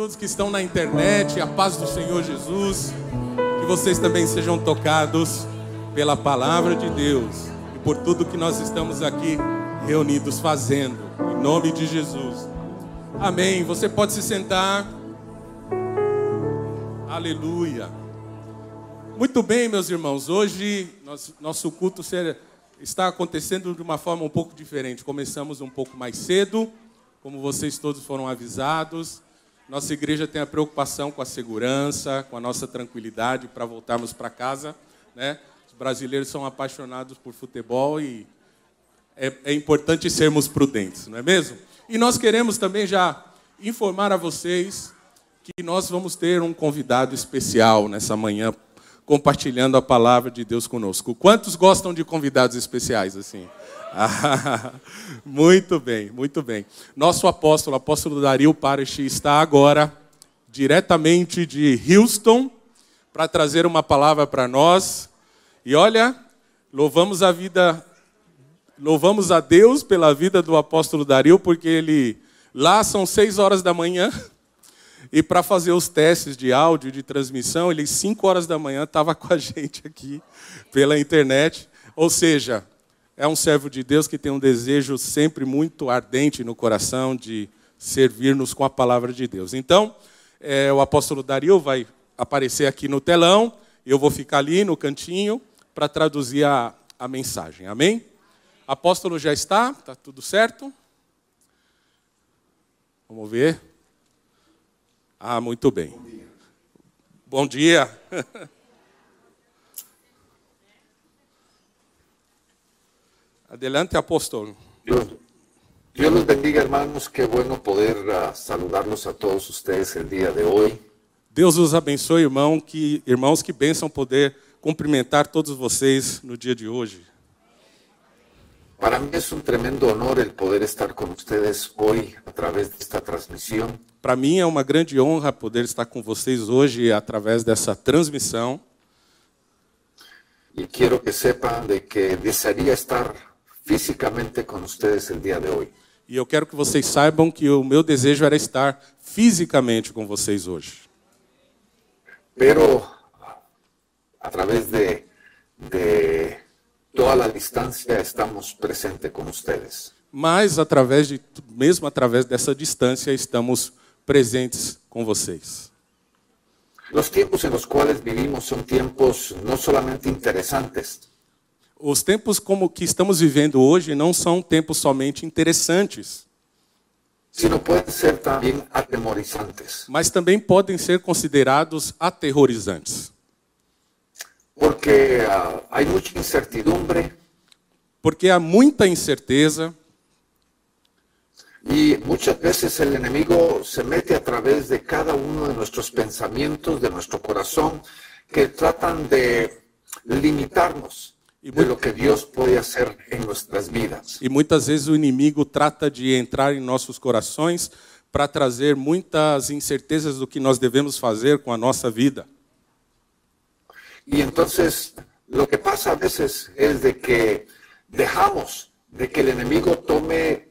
Todos que estão na internet, a paz do Senhor Jesus, que vocês também sejam tocados pela palavra de Deus e por tudo que nós estamos aqui reunidos fazendo, em nome de Jesus. Amém. Você pode se sentar. Aleluia. Muito bem, meus irmãos. Hoje nosso culto está acontecendo de uma forma um pouco diferente. Começamos um pouco mais cedo, como vocês todos foram avisados. Nossa igreja tem a preocupação com a segurança, com a nossa tranquilidade para voltarmos para casa. Né? Os brasileiros são apaixonados por futebol e é, é importante sermos prudentes, não é mesmo? E nós queremos também já informar a vocês que nós vamos ter um convidado especial nessa manhã, compartilhando a palavra de Deus conosco. Quantos gostam de convidados especiais assim? Muito bem, muito bem. Nosso apóstolo, apóstolo Dario Paresh, está agora diretamente de Houston para trazer uma palavra para nós. E olha, louvamos a vida, louvamos a Deus pela vida do apóstolo Dario, porque ele lá são seis horas da manhã e para fazer os testes de áudio de transmissão, ele, 5 horas da manhã, estava com a gente aqui pela internet. Ou seja, é um servo de Deus que tem um desejo sempre muito ardente no coração de servir-nos com a palavra de Deus. Então, é, o apóstolo Dario vai aparecer aqui no telão, eu vou ficar ali no cantinho para traduzir a, a mensagem. Amém? Apóstolo já está? Está tudo certo? Vamos ver. Ah, muito bem. Bom dia. Adelante, apóstolo. Dios, Dios los bendiga, hermanos. Qué bueno poder uh, saludarlos a todos ustedes el día de hoy. Deus os abençoe, irmão, que, irmãos, que bênção poder cumprimentar todos vocês no dia de hoje. Para mí es un tremendo honor el poder estar con ustedes hoy a través de esta transmisión. Para mim é uma grande honra poder estar com vocês hoje através dessa transmissão. Y quiero que sepan de que desearía estar físicamente con ustedes el día de hoy. E eu quero que vocês saibam que o meu desejo era estar fisicamente com vocês hoje. Pero a través de, de toda la distancia estamos presentes con ustedes. Mas através de mesmo através dessa distância estamos presentes com vocês. Los tiempos en los cuales vivimos son tiempos no solamente interesantes, Os tempos como que estamos vivendo hoje não são tempos somente interessantes, sino pueden ser también atemorizantes. mas também podem ser considerados aterrorizantes, Porque ah, hay mucha incertidumbre. Porque há muita incerteza. Y muchas veces el enemigo se mete a través de cada uno de nuestros pensamientos, de nuestro corazón, que tratan de limitarnos Muy- lo que Dios puede hacer en nuestras vidas. e muitas vezes o inimigo trata de entrar em nossos corações para trazer muitas incertezas do que nós devemos fazer com a nossa vida. Y entonces lo que pasa a veces es de que dejamos de que el enemigo tome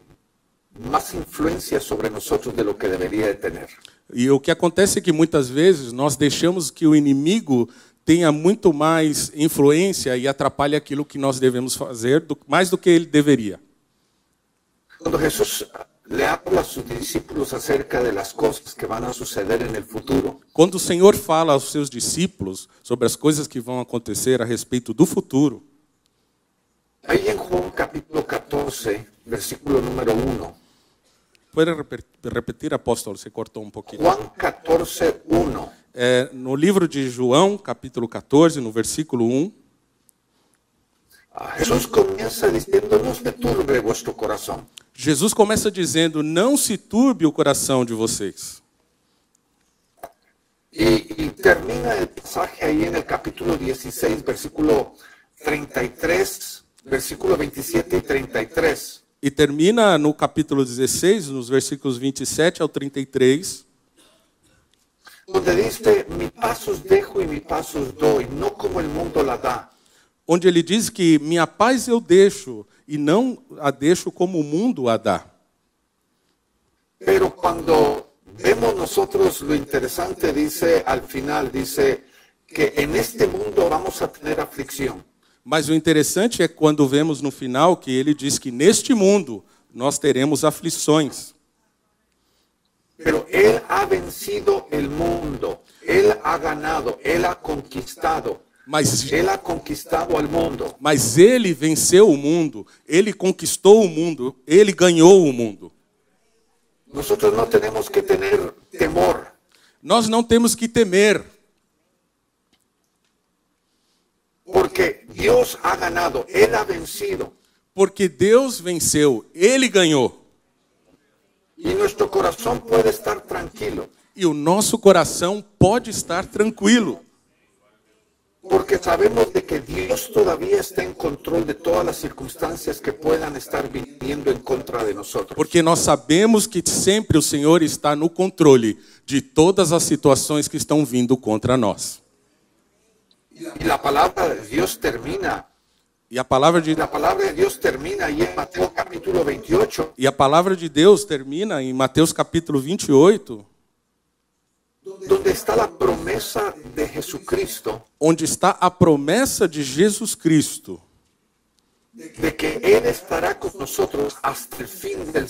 más influencia sobre nosotros de lo que debería de tener. E o que acontece é que muitas vezes nós deixamos que o inimigo tenha muito mais influência e atrapalhe aquilo que nós devemos fazer, mais do que ele deveria. Cuando Jesús le habla a sus discípulos acerca de las cosas que van a suceder en el futuro, Quando o Senhor fala aos seus discípulos sobre as coisas que vão acontecer a respeito do futuro, ahí en Juan capítulo 14, versículo número 1, pode repe- repetir, apóstolo, você cortou um pouquinho. Juan 14, 1, É, no livro de João, capítulo 14, no versículo 1, ah, Jesús comienza diciendo, no se turbe vuestro corazón. Jesus começa dizendo: Não se turbe o coração de vocês. Y, y termina pasaje ahí en el capítulo 16, versículo 33, versículo 27 y 33. E termina no capítulo 16, nos versículos 27 ao 33, donde dice, mi pasos dejo y mi pasos doy, no como el mundo la da. onde ele diz que minha paz eu deixo e não a deixo como o mundo a dá. Pero cuando vemos nosotros lo interesante, dice al final, dice que en este mundo vamos a tener aflicción. Mas o interessante é quando vemos no final que ele diz que neste mundo nós teremos aflições. Pero Él ha vencido el mundo, Él ha ganado, Él ha conquistado, Mas, Él ha conquistado al mundo. mas ele venceu o mundo, ele conquistou o mundo, ele ganhou o mundo. Nosotros no tenemos que tener temor, Nós não temos que temer, porque Dios ha ganado, Él ha vencido. porque Deus venceu, ele ganhou. Y nuestro corazón puede estar tranquilo, E o nosso coração pode estar tranquilo, porque sabemos de que Dios todavía está en control de todas las circunstancias que puedan estar viniendo en contra de nosotros. porque nós sabemos que sempre o Senhor está no controle de todas as situações que estão vindo contra nós. Y la palabra de Dios termina, E a palavra de, la palabra de Dios termina ahí en Mateo capítulo 28, e a palavra de Deus termina em Mateus capítulo 28, donde está la promesa de Jesucristo onde está a promessa de Jesus Cristo, de que Él estará con nosotros hasta el fin del-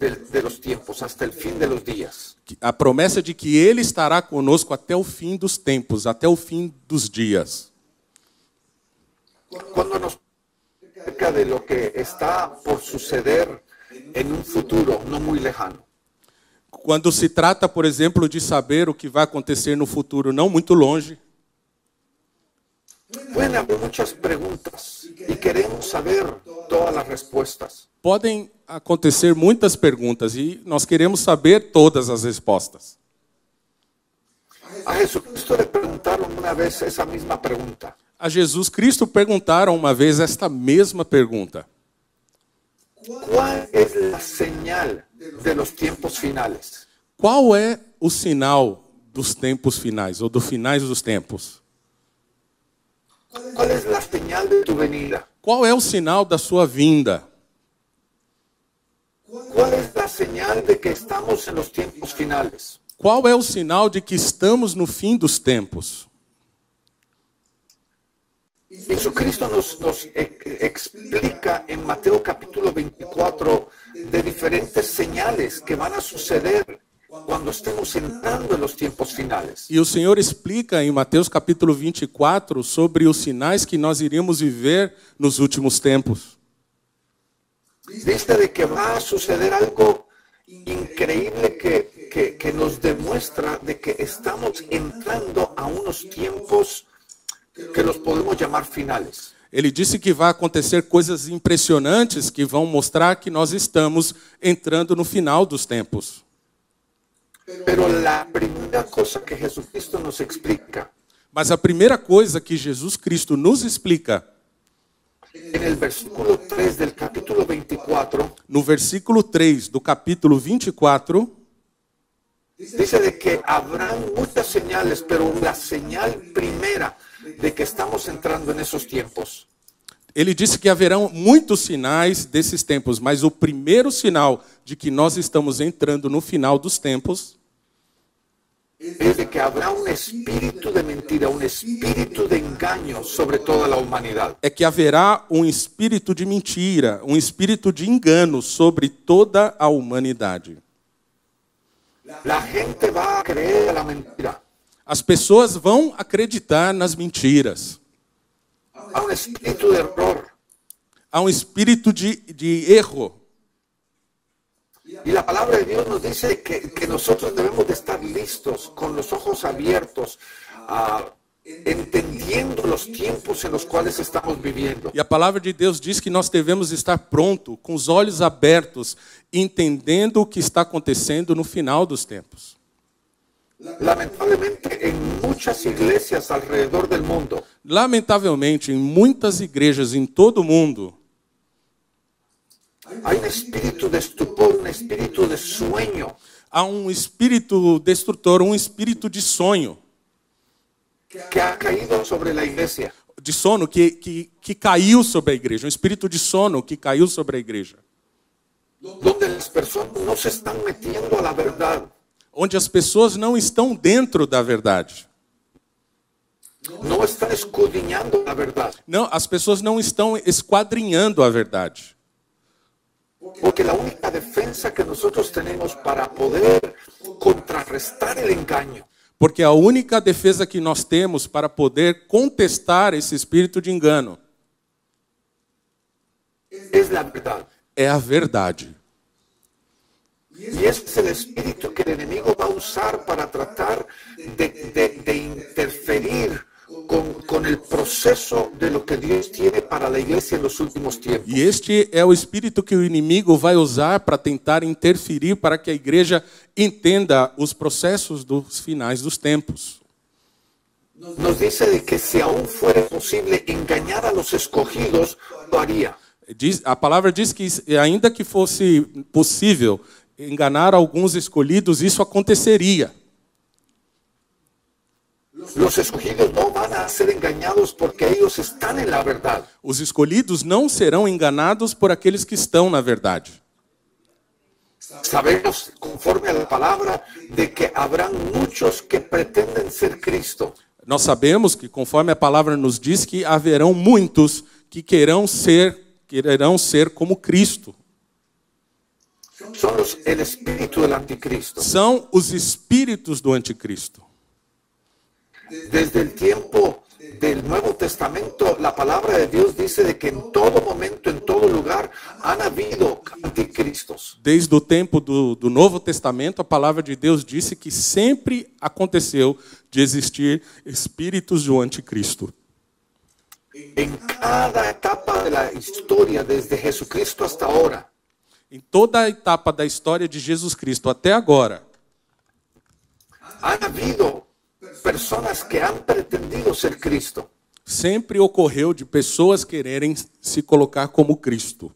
del- de los tiempos, hasta el fin de los días. a promessa de que Ele estará conosco até o fim dos tempos, até o fim dos dias. Cuando nos acerca de lo que está por suceder en un futuro no muy lejano. Quando se trata, por exemplo, de saber o que vai acontecer no futuro não muito longe, Pueden haber muchas preguntas y queremos saber todas las respuestas. podem acontecer muitas perguntas e nós queremos saber todas as respostas. A Jesucristo le preguntaron una vez esa misma pregunta. A Jesus Cristo perguntaram uma vez esta mesma pergunta: ¿Cuál es la señal de los tiempos finales? Qual é o sinal dos tempos finais ou dos finais dos tempos? ¿Cuál es la señal de tu venida? Qual é o sinal da sua vinda? ¿Cuál es la señal de que estamos en los tiempos finales? Qual é o sinal de que estamos no fim dos tempos? Jesucristo nos, nos e- explica en Mateo capítulo 24 de diferentes señales que van a suceder cuando estemos entrando en los tiempos finales. E o Senhor explica em Mateus capítulo 24 sobre os sinais que nós iríamos viver nos últimos tempos. Dice de que va a suceder algo increíble que, que, que nos demuestra de que estamos entrando a unos tiempos que los podemos llamar finales. Ele disse que vai acontecer coisas impressionantes que vão mostrar que nós estamos entrando no final dos tempos. Nos Mas a primeira coisa que Jesus Cristo nos explica, en el versículo 3 del capítulo 24, no versículo 3 do capítulo 24, dice de que habrán muchas señales, pero la señal primera de que estamos entrando en esos tiempos ele disse que haverão muitos sinais desses tempos, mas o primeiro sinal de que nós estamos entrando no final dos tempos es de que habrá un espíritu de mentira, un espíritu de engaño sobre toda la humanidad. é que haverá um espírito de mentira, um espírito de engano sobre toda a humanidade. La gente va a creer a la mentira. As pessoas vão acreditar nas mentiras. a un espíritu de error. Há um espírito de, de erro. Y la palabra de Dios nos dice que, que nosotros debemos de estar listos, con los ojos abiertos, ah, entendiendo los tiempos en los cuales estamos viviendo. E a palavra de Deus diz que nós devemos estar pronto, com os olhos abertos, entendendo o que está acontecendo no final dos tempos. Lamentablemente, en muchas iglesias alrededor del mundo, Lamentavelmente, em muitas igrejas em todo o mundo, hay un espíritu de estupor, un espíritu de sueño. há um espírito destrutor, um espírito de sonho, que ha caído sobre la iglesia. de sono que, que, que caiu sobre a igreja, um espírito de sono que caiu sobre a igreja, donde las personas no se están metiendo a la verdad, onde as pessoas não estão dentro da verdade. no están escudriñando la verdad, Não, as pessoas não estão esquadrinhando a verdade. porque la única defensa que nosotros tenemos para poder contrarrestar el engaño Porque a única defesa que nós temos para poder contestar esse espírito de engano es la verdad. é a verdade. Y es el espíritu que el enemigo va a usar para tratar de, de- de interferir con, con el proceso de lo que Dios tiene para la iglesia en los últimos tiempos. E este é o espírito que o inimigo vai usar para tentar interferir para que a igreja entenda os processos dos finais dos tempos. Nos dice de que si aún fuera posible engañar a los escogidos, lo haría. Diz- a palavra diz que, ainda que fosse possível enganar alguns escolhidos, isso aconteceria. Los escogidos no van a ser engañados porque ellos están en la verdad. Os escolhidos não serão enganados por aqueles que estão na verdade. Sabemos, conforme a la palabra, de que habrán muchos que pretenden ser Cristo. Nós sabemos que, conforme a palavra nos diz, que haverão muitos que querão ser, quererão ser como Cristo. Del anticristo. São os espíritos do anticristo. Desde el tiempo del Nuevo Testamento, la palabra de Dios dice de que en todo momento, en todo lugar, han habido anticristos. Desde o tempo do, do Novo Testamento, a palavra de Deus disse que sempre aconteceu de existir espíritos do anticristo. En cada etapa de la historia, desde Jesucristo hasta ahora, Em toda a etapa da história de Jesus Cristo até agora, han habido personas que han pretendido ser Cristo. sempre ocorreu de pessoas quererem se colocar como Cristo.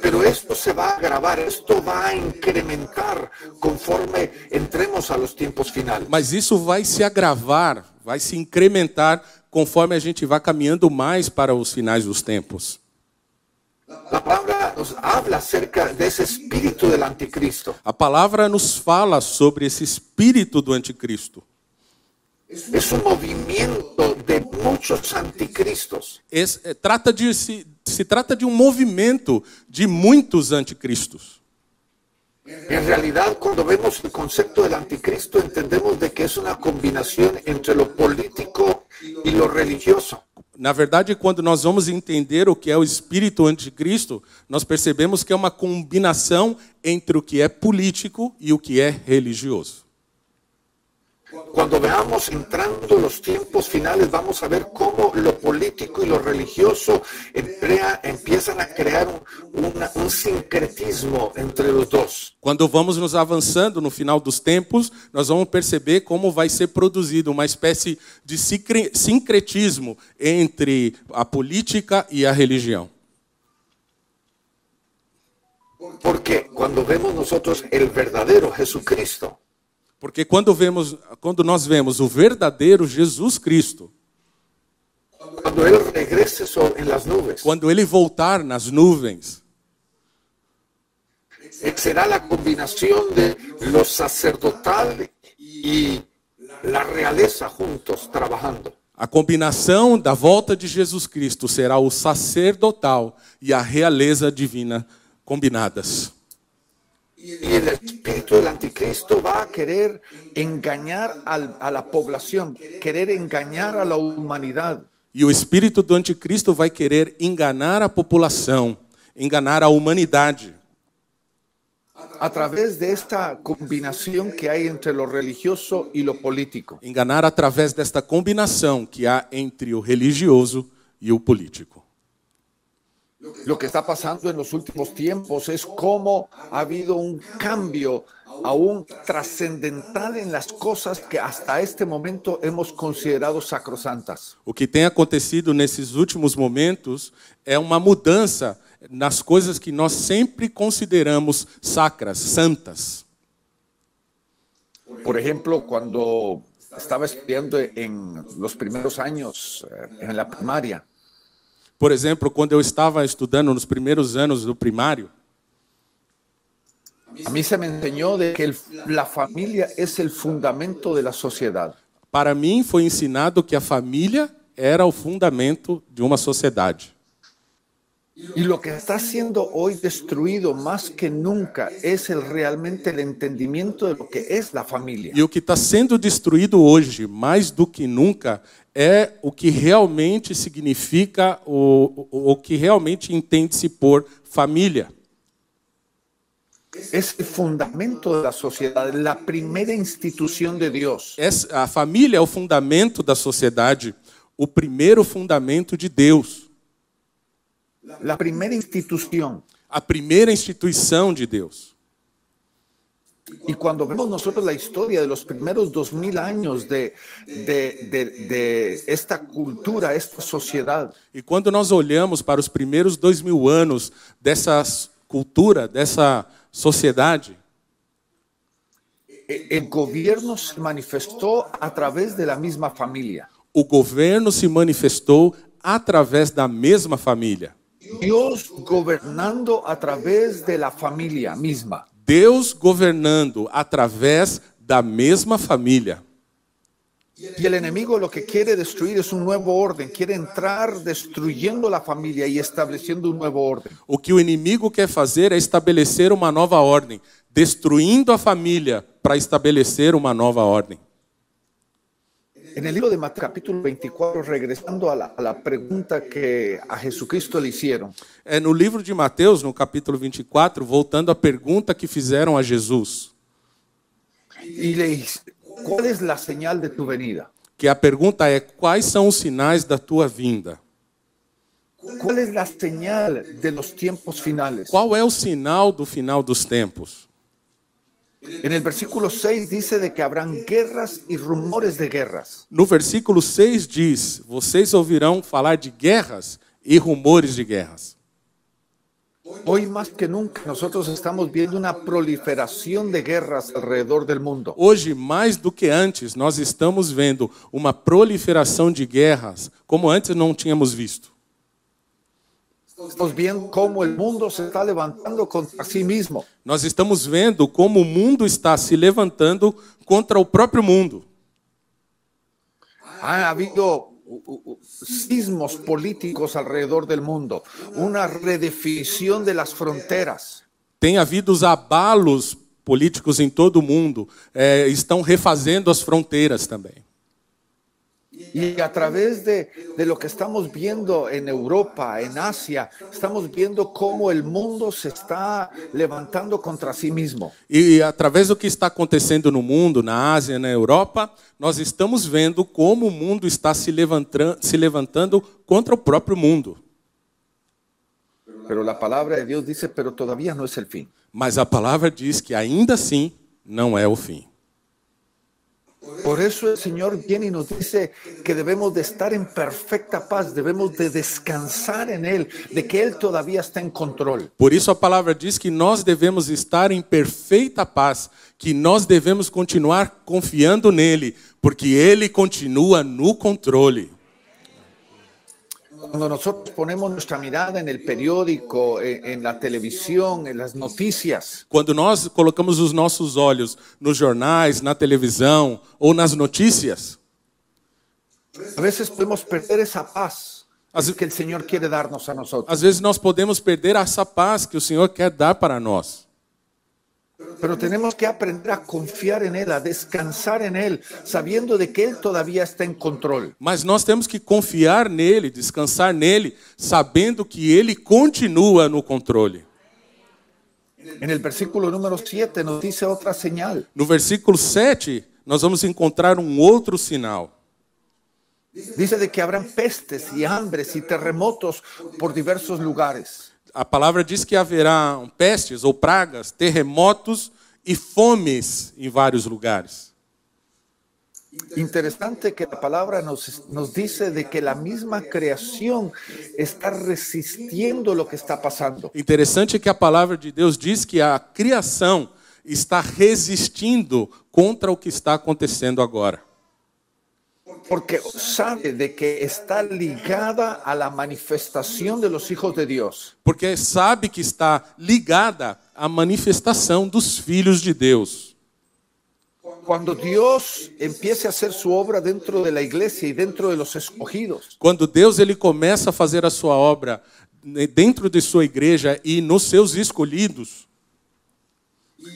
Pero esto se va a agravar, esto va a incrementar conforme entremos a los tiempos finales. Mas isso vai se agravar, vai se incrementar conforme a gente vai caminhando mais para os finais dos tempos. La palabra nos habla acerca de ese espíritu del anticristo. A palavra nos fala sobre esse espírito do anticristo. Es un movimiento de muchos anticristos. Esse- é, trata de, se, se trata de um movimento de muitos anticristos. En realidad, cuando vemos el concepto del anticristo, entendemos de que es una combinación entre lo político y lo religioso. Na verdade, quando nós vamos entender o que é o espírito anticristo, nós percebemos que é uma combinação entre o que é político e o que é religioso. Cuando veamos entrando los tiempos finales, vamos a ver cómo lo político y lo religioso emplea- empiezan a crear un, una- un sincretismo entre los dos. Quando vamos nos avançando no final dos tempos, nós vamos perceber como vai ser produzido uma espécie de sincre- sincretismo entre a política e a religião. Porque cuando vemos nosotros el verdadero Jesucristo, Porque quando, vemos, quando nós vemos o verdadeiro Jesus Cristo, cuando Él regrese so- en las nubes, quando ele voltar nas nuvens, será la combinación de lo sacerdotal y la realeza juntos trabajando. a combinação da volta de Jesus Cristo será o sacerdotal e a realeza divina combinadas. Y el espíritu del anticristo va a querer engañar al- a la población, querer engañar a la humanidad. E o espírito do anticristo vai querer enganar a população, enganar a humanidade, a través de esta combinación que hay entre lo religioso y lo político. enganar através desta combinação que há entre o religioso e o político. Lo que está pasando en los últimos tiempos es cómo ha habido un cambio aún trascendental en las cosas que hasta este momento hemos considerado sacrosantas. O que tem acontecido nesses últimos momentos é uma mudança nas coisas que nós sempre consideramos sacras, santas. Por ejemplo, cuando estaba estudiando en los primeros años eh, en la primaria, Por exemplo, quando eu estava estudando nos primeiros anos do primário, a mí se me enseñó de que la familia es el fundamento de la sociedad. para mim foi ensinado que a família era o fundamento de uma sociedade. Y lo que está siendo hoy destruido más que nunca el, realmente el entendimiento de lo que es la familia. E o que está sendo destruído hoje, mais do que nunca, é o que realmente significa, o, o, o que realmente entende-se por família. Es el fundamento de la sociedad, la primera institución de Dios. Essa, a família é o fundamento da sociedade, o primeiro fundamento de Deus, La primera institución. a primeira instituição de Deus. Y cuando vemos nosotros la historia de los primeros dos mil años de, de, de, de esta cultura, esta sociedad, E quando nós olhamos para os primeiros dois mil anos dessa cultura, dessa sociedade, el gobierno se manifestó a través de la misma familia. o governo se manifestou através da mesma família. Dios gobernando a través de la familia misma. Deus governando através da mesma família. Y el enemigo lo que quiere destruir es un nuevo orden, quiere entrar destruyendo la familia y estableciendo un nuevo orden. O que o inimigo quer fazer é estabelecer uma nova ordem, destruindo a família para estabelecer uma nova ordem. En el libro de Mateo capítulo 24, regresando a la, a la pregunta que a Jesucristo le hicieron, É no livro de Mateus, no capítulo 24, voltando à pergunta que fizeram a Jesus, y le dice, ¿cuál es la señal de tu venida? que a pergunta é: quais são os sinais da tua vinda? ¿Cuál es la señal de los tiempos finales? Qual é o sinal do final dos tempos? En el versículo 6 dice de que habrán guerras y rumores de guerras. No versículo 6 diz: Vocês ouvirão falar de guerras e rumores de guerras. Hoy más que nunca nosotros estamos viendo una proliferación de guerras alrededor del mundo. Hoje, mais do que antes, nós estamos vendo uma proliferação de guerras como antes não tínhamos visto. Estamos viendo cómo el mundo se está levantando contra sí mismo. Nós estamos vendo como o mundo está se levantando contra o próprio mundo. Ha habido u- sismos políticos alrededor del mundo, una redefinición de las fronteras. Tem havido os abalos políticos em todo o mundo, eh, estão refazendo as fronteiras também. Y a través de, de lo que estamos viendo en Europa, en Asia, estamos viendo cómo el mundo se está levantando contra sí mismo. E através do que está acontecendo no mundo, na Ásia, na Europa, nós estamos vendo como o mundo está se levantando, se levantando contra o próprio mundo. Pero la palabra de Dios dice, pero todavía no es el fin. Mas a palavra diz que ainda assim não é o fim. Por eso el Señor viene y nos dice que debemos de estar en perfecta paz, debemos de descansar en Él, de que Él todavía está en control. Por isso a palavra diz que nós devemos estar em perfeita paz, que nós devemos continuar confiando nele, porque ele continua no controle. Cuando nosotros ponemos nuestra mirada en el periódico, en, en la televisión, en las noticias, Quando nós colocamos os nossos olhos nos jornais, na televisão ou nas notícias, a veces podemos perder esa paz Así- que el Señor quiere darnos a nosotros. às vezes nós podemos perder essa paz que o Senhor quer dar para nós. Pero tenemos que aprender a confiar en Él, a descansar en Él, sabiendo de que Él todavía está en control. Mas nós temos que confiar nele, descansar nele, sabendo que ele continua no controle. En el versículo número 7 nos dice otra señal. No versículo 7, nós vamos encontrar um outro sinal. Dice de que habrán pestes y hambres y terremotos por diversos lugares. A palavra diz que haverá pestes ou pragas, terremotos e fomes em vários lugares. Interesante que la palabra nos, nos dice de que la misma creación está resistiendo lo que está pasando. Interessante que a palavra de Deus diz que a criação está resistindo contra o que está acontecendo agora. Porque sabe de que está ligada a la manifestación de los hijos de Dios. Porque sabe que está ligada à manifestação dos filhos de Deus. Cuando Dios empiece a hacer su obra dentro de la iglesia y dentro de los escogidos, Quando Deus ele começa a fazer a sua obra né, dentro de sua igreja e nos seus escolhidos,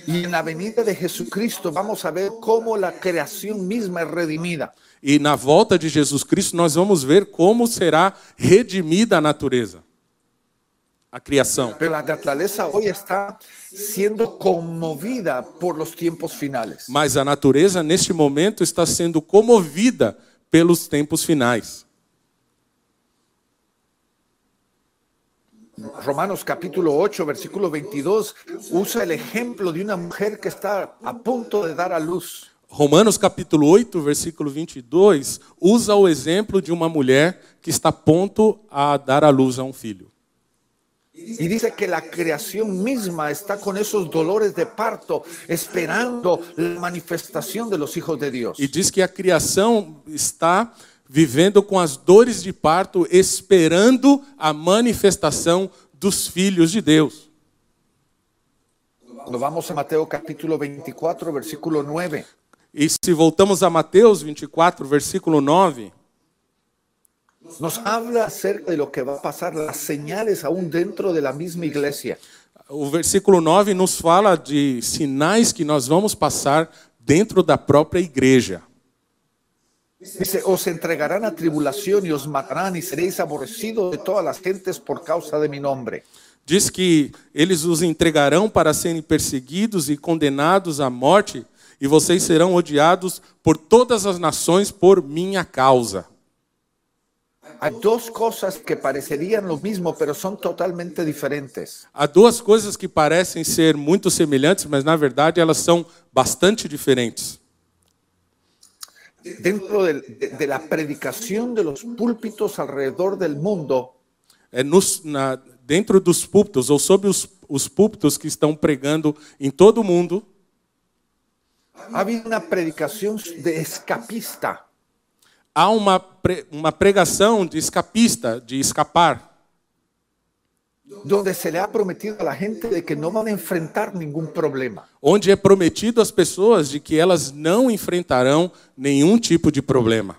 y en la venida de Jesucristo vamos a ver cómo la creación misma es redimida. e na volta de Jesus Cristo nós vamos ver como será redimida a natureza, a criação. Pero la naturaleza hoy está siendo conmovida por los tiempos finales. Mas a natureza neste momento está sendo comovida pelos tempos finais. Romanos capítulo 8, versículo 22, usa el ejemplo de una mujer que está a punto de dar a luz. Romanos capítulo 8, versículo 22, usa o exemplo de uma mulher que está a ponto a dar à luz a um filho. Y dice que la creación misma está con esos dolores de parto, esperando la manifestación de los hijos de Dios. E diz que a criação está vivendo com as dores de parto, esperando a manifestação dos filhos de Deus. Vamos a Mateo capítulo 24, versículo 9, E se voltamos a Mateus 24, versículo 9, nos habla acerca de lo que va a pasar, las señales aún dentro de la misma iglesia. o versículo 9 nos fala de sinais que nós vamos passar dentro da própria igreja. Dice, os entregarán a tribulación y os matarán y seréis aborrecidos de todas las gentes por causa de mi nombre. Diz que eles os entregarão para serem perseguidos e condenados à morte, e vocês serão odiados por todas as nações por minha causa. Hay dos cosas que parecerían lo mismo, pero son totalmente diferentes. Há duas coisas que parecem ser muito semelhantes, mas na verdade elas são bastante diferentes. Dentro del- de, de la predicación de los púlpitos alrededor del mundo, É nos, na, dentro dos púlpitos, ou sob os, os púlpitos que estão pregando em todo o mundo, ha habido una predicación de escapista. há uma, pre, uma pregação de escapista, de escapar, donde se le ha prometido a la gente de que no van a enfrentar ningún problema. onde é prometido às pessoas de que elas não enfrentarão nenhum tipo de problema.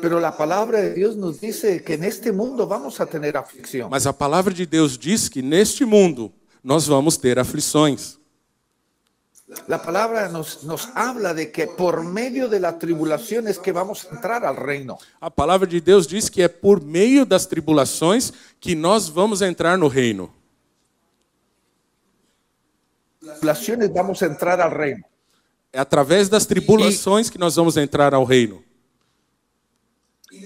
Pero la palabra de Dios nos dice que en este mundo vamos a tener aflicción. Mas a palavra de Deus diz que neste mundo nós vamos ter aflições. La palabra nos, nos habla de que por medio de la tribulación es que vamos a entrar al reino. A palavra de Deus diz que é por meio das tribulações que nós vamos entrar no reino. Tribulaciones vamos a entrar al reino. É através das tribulações que nós vamos entrar ao reino.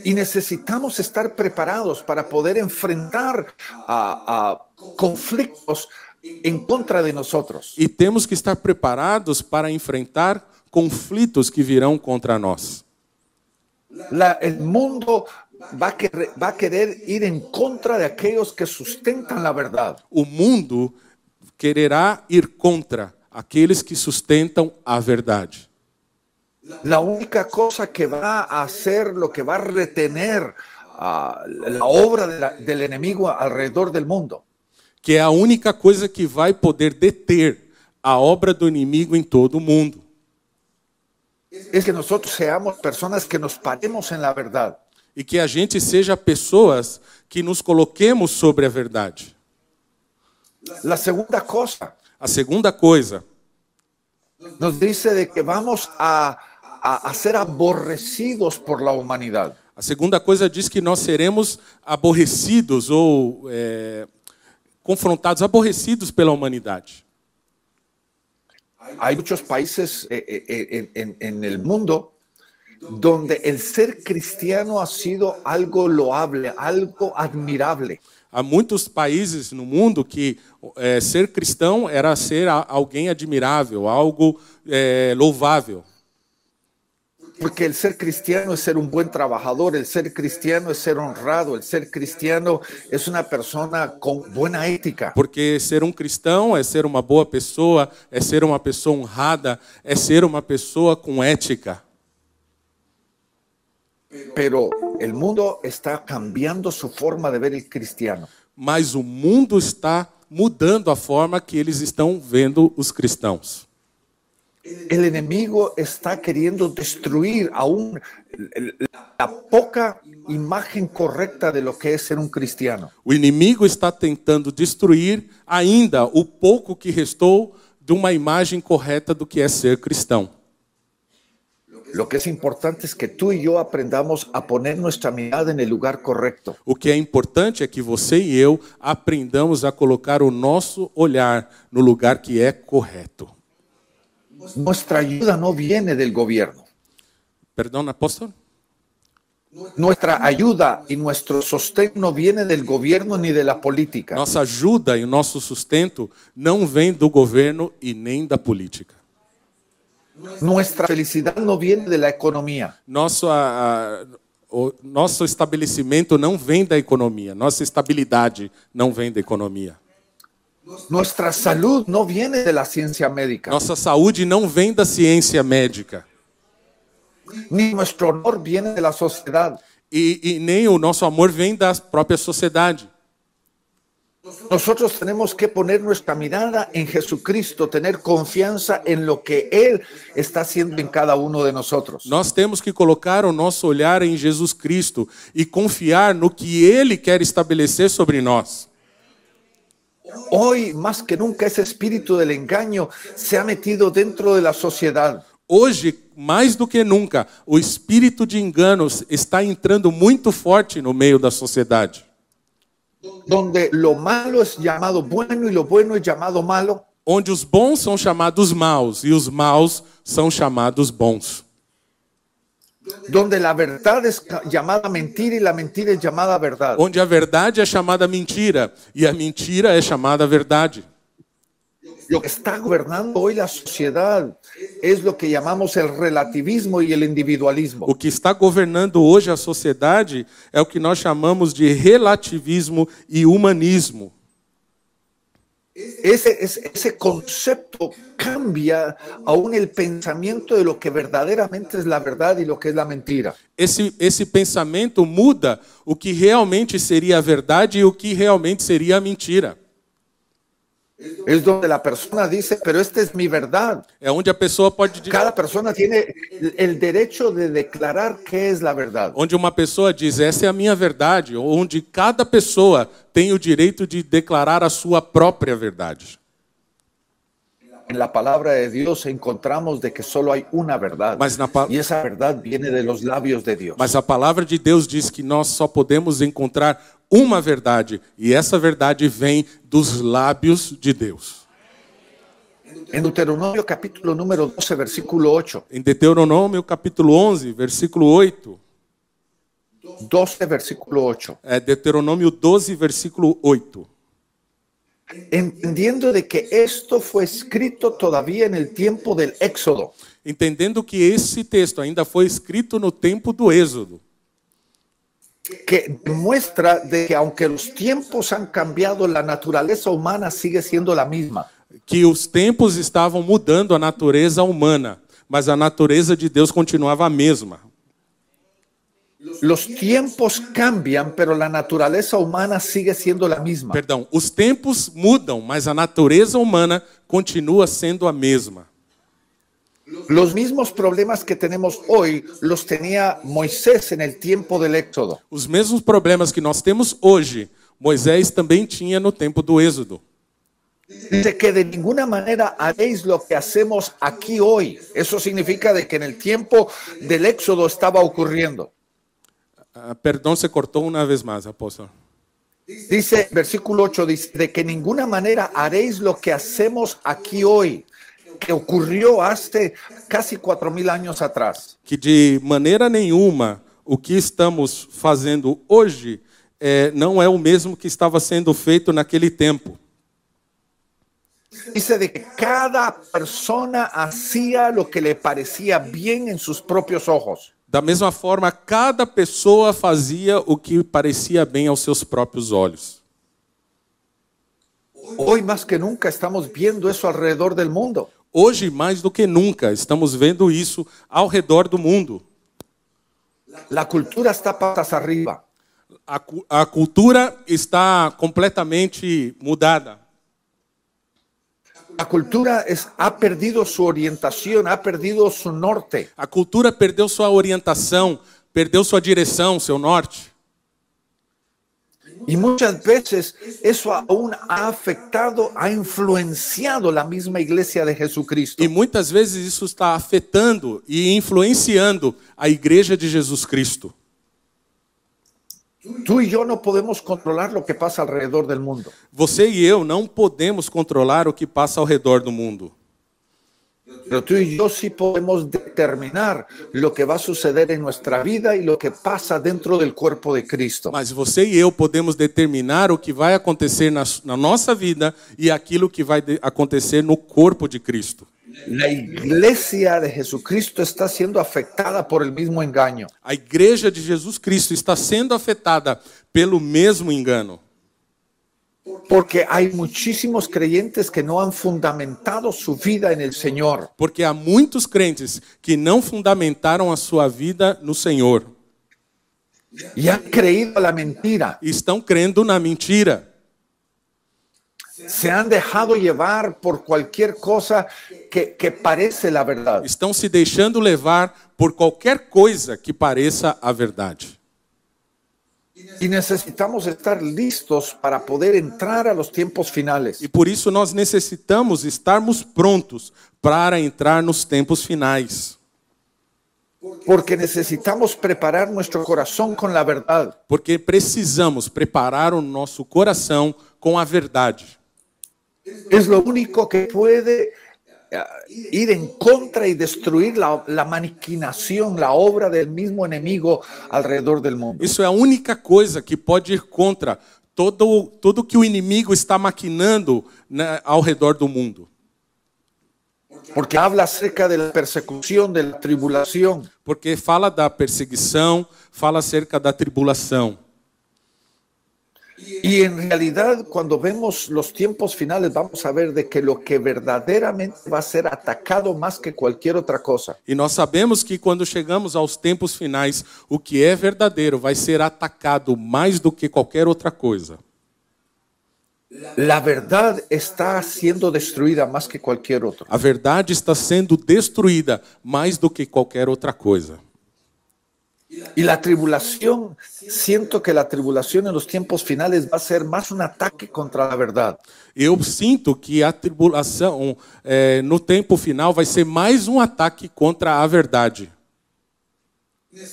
Y necesitamos estar preparados para poder enfrentar a, a conflictos en contra de nosotros. E temos que estar preparados para enfrentar conflitos que virão contra nós. La- el mundo va a, querer, va a querer ir en contra de aquellos que sustentan la verdad. O mundo quererá ir contra aqueles que sustentam a verdade. La única cosa que va a hacer, lo que va a retener ah, la obra de la- del enemigo alrededor del mundo, Que é a única coisa que vai poder deter a obra do inimigo em todo o mundo. es que nosotros seamos personas que nos paremos en la verdad. E que a gente seja pessoas que nos coloquemos sobre a verdade. La segunda cosa A segunda coisa nos dice de que vamos a, a- a ser aborrecidos por la humanidad. A segunda coisa diz que nós seremos aborrecidos ou é, confrontados, aborrecidos pela humanidade. Hay muchos países eh, eh, en, en- en el mundo donde el ser cristiano ha sido algo loable, algo admirable. Há muitos países no mundo que é, ser cristão era ser alguém admirável, algo é, louvável. Porque el ser cristiano es ser un buen trabajador, el ser cristiano es ser honrado, el ser cristiano es una persona con buena ética. Porque ser um cristão é ser uma boa pessoa, é ser uma pessoa honrada, é ser uma pessoa com ética. Pero el mundo está cambiando su forma de ver el cristiano. Mas o mundo está mudando a forma que eles estão vendo os cristãos. El enemigo está queriendo destruir aún la poca imagen correcta de lo que es ser un cristiano. O inimigo está tentando destruir ainda o pouco que restou de uma imagem correta do que é ser cristão. Lo que es importante es que tú y yo aprendamos a poner nuestra mirada en el lugar correcto. O que é importante é que você e eu aprendamos a colocar o nosso olhar no lugar que é correto. Nuestra ayuda no viene del gobierno. Perdão, apóstolo? Nuestra ayuda y nuestro sostén no viene del gobierno ni de la política. Nossa ajuda e nosso sustento não vem do governo e nem da política. Nuestra felicidad no viene de la economía. Nosso, a, a, o nosso estabelecimento não vem da economia, nossa estabilidade não vem da economia. Nuestra salud no viene de la ciencia médica. Nossa saúde não vem da ciência médica. Ni nuestro honor viene de la sociedad. E, e nem o nosso amor vem da própria sociedade. Nosotros tenemos que poner nuestra mirada en Jesucristo, tener confianza en lo que Él está haciendo en cada uno de nosotros. Nós temos que colocar o nosso olhar em Jesus Cristo e confiar no que Ele quer estabelecer sobre nós. Hoy, más que nunca, ese espíritu del engaño se ha metido dentro de la sociedad. Hoje, mais do que nunca, o espírito de enganos está entrando muito forte no meio da sociedade. donde lo malo es llamado bueno y lo bueno es llamado malo, Onde os bons são chamados maus e os maus são chamados bons. Donde la verdad es llamada mentira y la mentira es llamada verdad. Onde a verdade é chamada mentira e a mentira é chamada verdade. Lo que está gobernando hoy la sociedad es lo que llamamos el relativismo y el individualismo. O que está governando hoje a sociedade é o que nós chamamos de relativismo e humanismo. Ese, ese, ese concepto cambia aún el pensamiento de lo que verdaderamente es la verdad y lo que es la mentira. Esse, esse pensamento muda o que realmente seria a verdade e o que realmente seria a mentira. Es donde la persona dice, pero esta es mi verdad. É onde a pessoa pode dizer, Cada persona tiene el derecho de declarar qué es la verdad. onde uma pessoa diz essa é a minha verdade, onde cada pessoa tem o direito de declarar a sua própria verdade. En la palabra de Dios encontramos de que solo hay una verdad. Mas na pa- Y esa verdad viene de los labios de Dios. Mas a palavra de Deus diz que nós só podemos encontrar uma verdade, e essa verdade vem dos lábios de Deus. En Deuteronomio capítulo número 12, versículo 8. Em Deuteronômio capítulo 11, versículo 8, 12, versículo 8. é Deuteronômio 12, versículo 8. Entendiendo de que esto fue escrito todavía en el tiempo del Éxodo. Entendendo que esse texto ainda foi escrito no tempo do Êxodo, que muestra de que aunque los tiempos han cambiado, la naturaleza humana sigue siendo la misma. que os tempos estavam mudando a natureza humana, mas a natureza de Deus continuava a mesma. Los tiempos cambian, pero la naturaleza humana sigue siendo la misma. Perdão, os tempos mudam, mas a natureza humana continua sendo a mesma. Los mismos problemas que tenemos hoy los tenía Moisés en el tiempo del Éxodo. Os mesmos problemas que nós temos hoje, Moisés também tinha no tempo do Êxodo. Dice que de ninguna manera haréis lo que hacemos aquí hoy. Eso significa de que en el tiempo del Éxodo estaba ocurriendo. Ah, perdão, você cortou uma vez mais, apóstolo. Dice, versículo 8, dice, de que ninguna manera haréis lo que hacemos aquí hoy, que ocurrió hace casi cuatro mil años atrás. Que de maneira nenhuma o que estamos fazendo hoje é, não é o mesmo que estava sendo feito naquele tempo. Dice de que cada persona hacía lo que le parecía bien en sus propios ojos. Da mesma forma, cada pessoa fazia o que parecia bem aos seus próprios olhos. Hoy más que nunca estamos viendo eso alrededor del mundo. Hoje, mais do que nunca, estamos vendo isso ao redor do mundo. La cultura está patas arriba. A, cu- a cultura está completamente mudada. La cultura es, ha perdido su orientación, ha perdido su norte. A cultura perdeu sua orientação, perdeu sua direção, seu norte. Y muchas veces eso aún ha afectado, ha influenciado la misma iglesia de Jesucristo. E muitas vezes isso está afetando e influenciando a igreja de Jesus Cristo. Tú y yo no podemos controlar lo que pasa alrededor del mundo. Você e eu não podemos controlar o que passa ao redor do mundo. Pero tú y yo sí podemos determinar lo que va a suceder en nuestra vida y lo que pasa dentro del cuerpo de Cristo. Mas você e eu podemos determinar o que vai acontecer na, na nossa vida e aquilo que vai de- acontecer no corpo de Cristo. La iglesia de Jesucristo está siendo afectada por el mismo engaño. A igreja de Jesus Cristo está sendo afetada pelo mesmo engano. Porque hay muchísimos creyentes que no han fundamentado su vida en el Señor. Porque há muitos crentes que não fundamentaram a sua vida no Senhor y han creído a la mentira. e estão crendo na mentira. Se han dejado llevar por cualquier cosa que, que parece la verdad. Estão se deixando levar por qualquer coisa que pareça a verdade. Y necesitamos estar listos para poder entrar a los tiempos finales. E por isso nós necessitamos estarmos prontos para entrar nos tempos finais. Porque necesitamos preparar nuestro corazón con la verdad. Porque precisamos preparar o nosso coração com a verdade. Es lo único que puede eh, ir en contra y destruir la, la maquinación, la obra del mismo enemigo alrededor del mundo. Isso é a única coisa que pode ir contra todo tudo que o inimigo está maquinando né, ao redor do mundo. Porque habla acerca de la persecución, de la tribulación. Porque fala da perseguição, fala acerca da tribulação. Y en realidad, cuando vemos los tiempos finales, vamos a ver de que lo que verdaderamente va a ser atacado más que cualquier otra cosa E nós sabemos que quando chegamos aos tempos finais, o que é verdadeiro vai ser atacado mais do que qualquer outra coisa. La verdad está siendo destruida más que cualquier otro. A verdade está sendo destruída mais do que qualquer outra coisa. Y la tribulación, siento que la tribulación en los tiempos finales va a ser más un ataque contra la verdad. Eu sinto que a tribulação eh, no tempo final vai ser mais um ataque contra a verdade.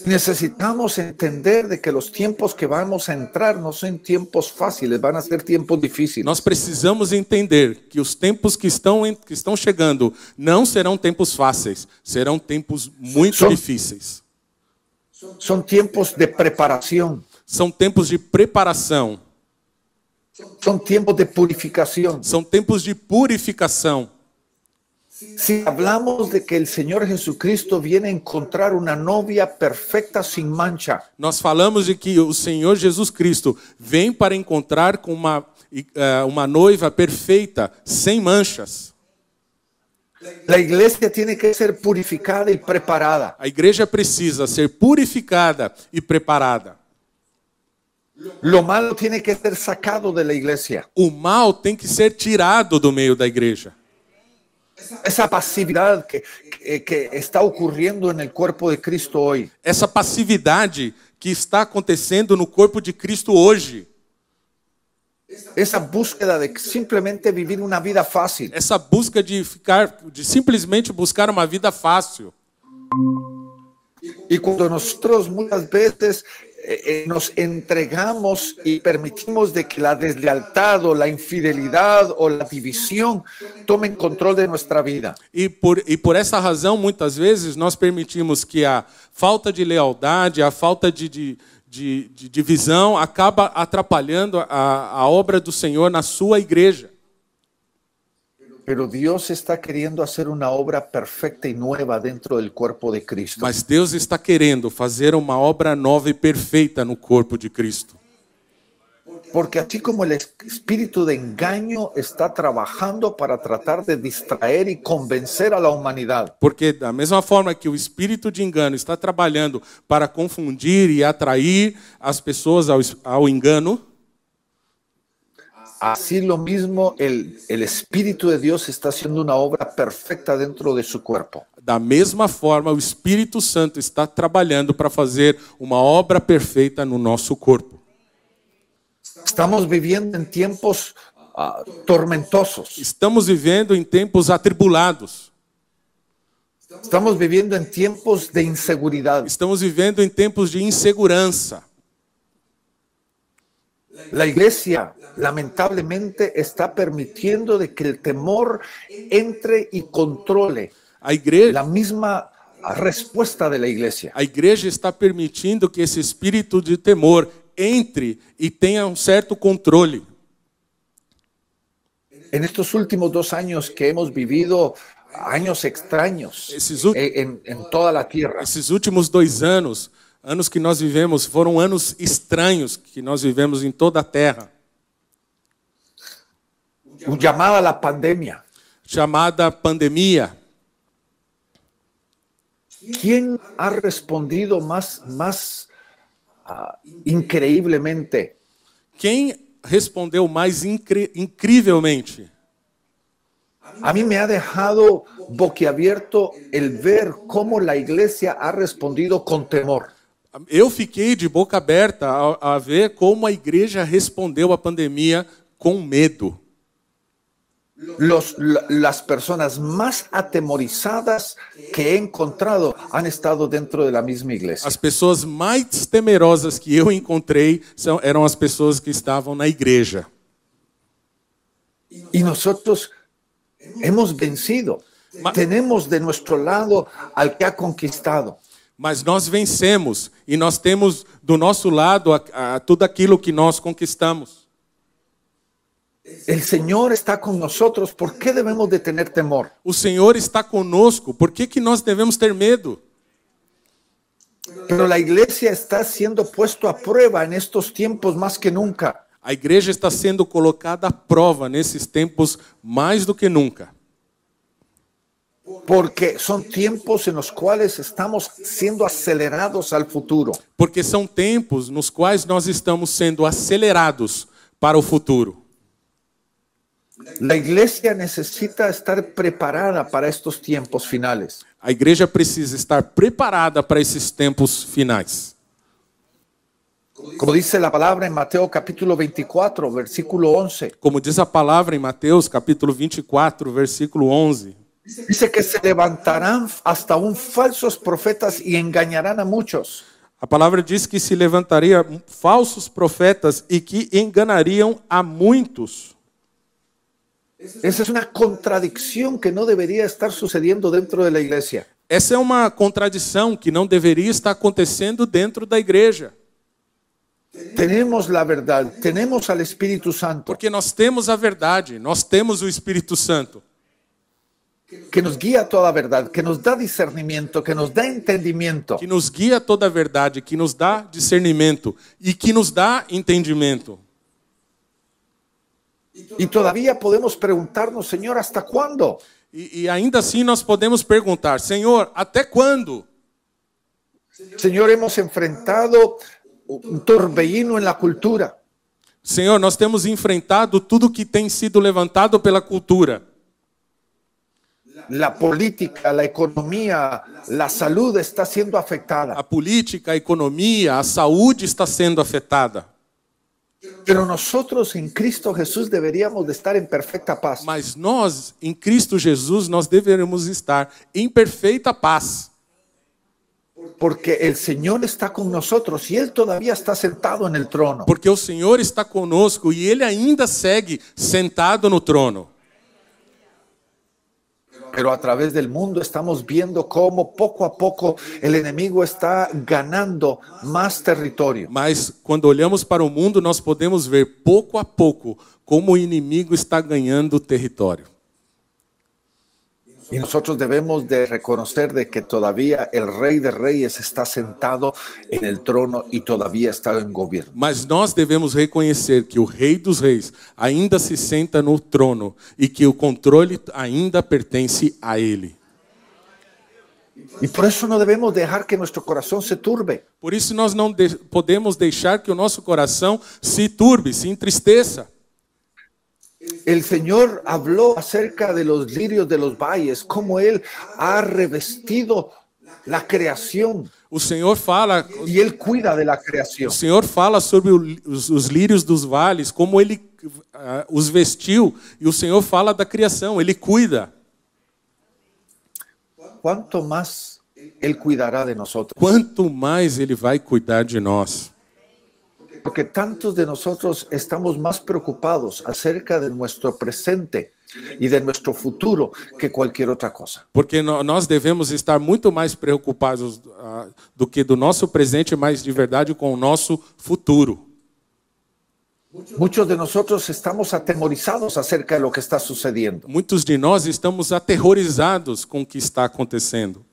Necesitamos entender de que los tiempos que vamos a entrar no son tiempos fáciles, van a ser tiempos difíciles. Nós precisamos entender que os tempos que estão, que estão chegando não serão tempos fáceis, serão tempos muito São- difíceis. Son tiempos de preparación, São tempos de preparação, son tiempos de purificación. são tempos de purificação. Si hablamos de que el Señor Jesucristo viene a encontrar una novia perfecta sin mancha, Nós falamos de que o Senhor Jesus Cristo vem para encontrar com uma, eh, uma noiva perfeita, sem manchas. La iglesia tiene que ser purificada y preparada. A igreja precisa ser purificada e preparada. Lo malo tiene que ser sacado de la iglesia. O mal tem que ser tirado do meio da igreja. Esa pasividad que, que, que está ocurriendo en el cuerpo de Cristo hoy. Essa passividade que está acontecendo no corpo de Cristo hoje. Esa búsqueda de simplemente vivir una vida fácil. Essa busca de ficar, de simplesmente buscar uma vida fácil. Y cuando nosotros muchas veces eh, eh, nos entregamos y permitimos de que la deslealtad o la infidelidad o la división tomen control de nuestra vida. E por, e por essa razão, muitas vezes, nós permitimos que a falta de lealdade, a falta de, de, de, de divisão acaba atrapalhando a, a obra do Senhor na sua igreja. Pero Dios está queriendo hacer una obra perfecta y nueva dentro del cuerpo de Cristo. Mas Deus está querendo fazer uma obra nova e perfeita no corpo de Cristo. Porque así como el es- espíritu de engaño está trabajando para tratar de distraer y convencer a la humanidad, Porque, da mesma forma que o espírito de engano está trabalhando para confundir e atrair as pessoas ao, ao engano, así lo mismo el, el espíritu de Dios está haciendo una obra perfecta dentro de su cuerpo. da mesma forma o Espírito Santo está trabalhando para fazer uma obra perfeita no nosso corpo. Estamos viviendo en tiempos ah, tormentosos, Estamos vivendo em tempos atribulados. estamos viviendo en tiempos de inseguridad. Estamos vivendo em tempos de insegurança. La iglesia lamentablemente está permitiendo de que el temor entre y controle A igreja, la misma respuesta de la iglesia. a igreja está permitindo que esse espírito de temor entre e tenha um certo controle. En estos últimos dos años que hemos vivido años extraños ú- en, en toda la tierra, esses últimos dois anos, anos que nós vivemos, foram anos estranhos que nós vivemos em toda a terra, llamada a la pandemia, chamada pandemia. ¿quién ha respondido más ah, increíblemente? Quem respondeu mais incri incrivelmente? A mí me ha dejado boquiabierto el ver cómo la iglesia ha respondido con temor. Eu fiquei de boca aberta a, a ver como a igreja respondeu à pandemia com medo. Los, la- las personas más atemorizadas que he encontrado han estado dentro de la misma iglesia. As pessoas mais temerosas que eu encontrei são, eram as pessoas que estavam na igreja. Y nosotros hemos vencido. Ma- Tenemos de nuestro lado al que ha conquistado. Mas nós vencemos e nós temos do nosso lado a, a, tudo aquilo que nós conquistamos. El Señor está con nosotros. ¿Por qué debemos de tener temor? O Senhor está conosco. Por que, que nós devemos ter medo? Pero la iglesia está siendo puesto a prueba en estos tiempos más que nunca. A igreja está sendo colocada à prova nesses tempos mais do que nunca. Porque son tiempos en los cuales estamos siendo acelerados al futuro. Porque são tempos nos quais nós estamos sendo acelerados para o futuro. La iglesia necesita estar preparada para estos tiempos finales. A igreja precisa estar preparada para esses tempos finais. Como dice la palabra en Mateo capítulo 24, versículo 11. Como diz a palavra em Mateus, capítulo 24, versículo 11. Dice que se levantarán hasta un falsos profetas y engañarán a muchos. A palavra diz que se levantaria falsos profetas e que enganariam a muitos. Esa es una contradicción que no debería estar sucediendo dentro de la iglesia. Essa é uma contradição que não deveria estar acontecendo dentro da igreja. Tenemos la verdad, tenemos al Espíritu Santo Porque nós temos a verdade, nós temos o Espírito Santo, que nos guía a toda verdad, que nos da discernimiento, que nos da entendimiento. que nos guia a toda a verdade, que nos dá discernimento e que nos dá entendimento. Y todavía podemos preguntarnos, Señor, ¿hasta cuándo? E, e ainda assim nós podemos perguntar: Senhor, até quando? Señor, hemos enfrentado un torbellino en la cultura. Senhor, nós temos enfrentado tudo que tem sido levantado pela cultura. La política, la economía, la salud está siendo afectada. A política, a economia, a saúde está sendo afetada. Pero nosotros en Cristo Jesús deberíamos de estar en perfecta paz. Mas nós, em Cristo Jesus, nós deveremos estar em perfeita paz. Porque el Señor está con nosotros y Él todavía está sentado en el trono. Porque o Senhor está conosco e Ele ainda segue sentado no trono. Pero a través del mundo estamos viendo cómo poco a poco el enemigo está ganando más territorio. Mas quando olhamos para o mundo, nós podemos ver pouco a pouco como o inimigo está ganhando território. Y nosotros debemos de reconocer de que todavía el rey de reyes está sentado en el trono y todavía está en gobierno. Mas nós devemos reconhecer que o Rei dos Reis ainda se senta no trono e que o controle ainda pertence a ele. Y por eso no debemos dejar que nuestro corazón se turbe. Por isso nós não de- podemos deixar que o nosso coração se turbe, se entristeça. El Señor habló acerca de los lirios de los valles, cómo Él ha revestido la creación O Senhor fala, y Él cuida de la creación. o Senhor fala sobre os, os lírios dos vales, como ele ah, os vestiu, e o Senhor fala da criação, ele cuida. ¿Cuánto más Él cuidará de nosotros? Quanto mais ele vai cuidar de nós. Porque tantos de nosotros estamos más preocupados acerca de nuestro presente y de nuestro futuro que cualquier otra cosa. Porque nó- nós devemos estar muito mais preocupados ah, do que do nosso presente, mas de verdade com o nosso futuro. Muchos de nosotros estamos atemorizados acerca de lo que está sucediendo. Muitos de nós estamos aterrorizados com o que está acontecendo.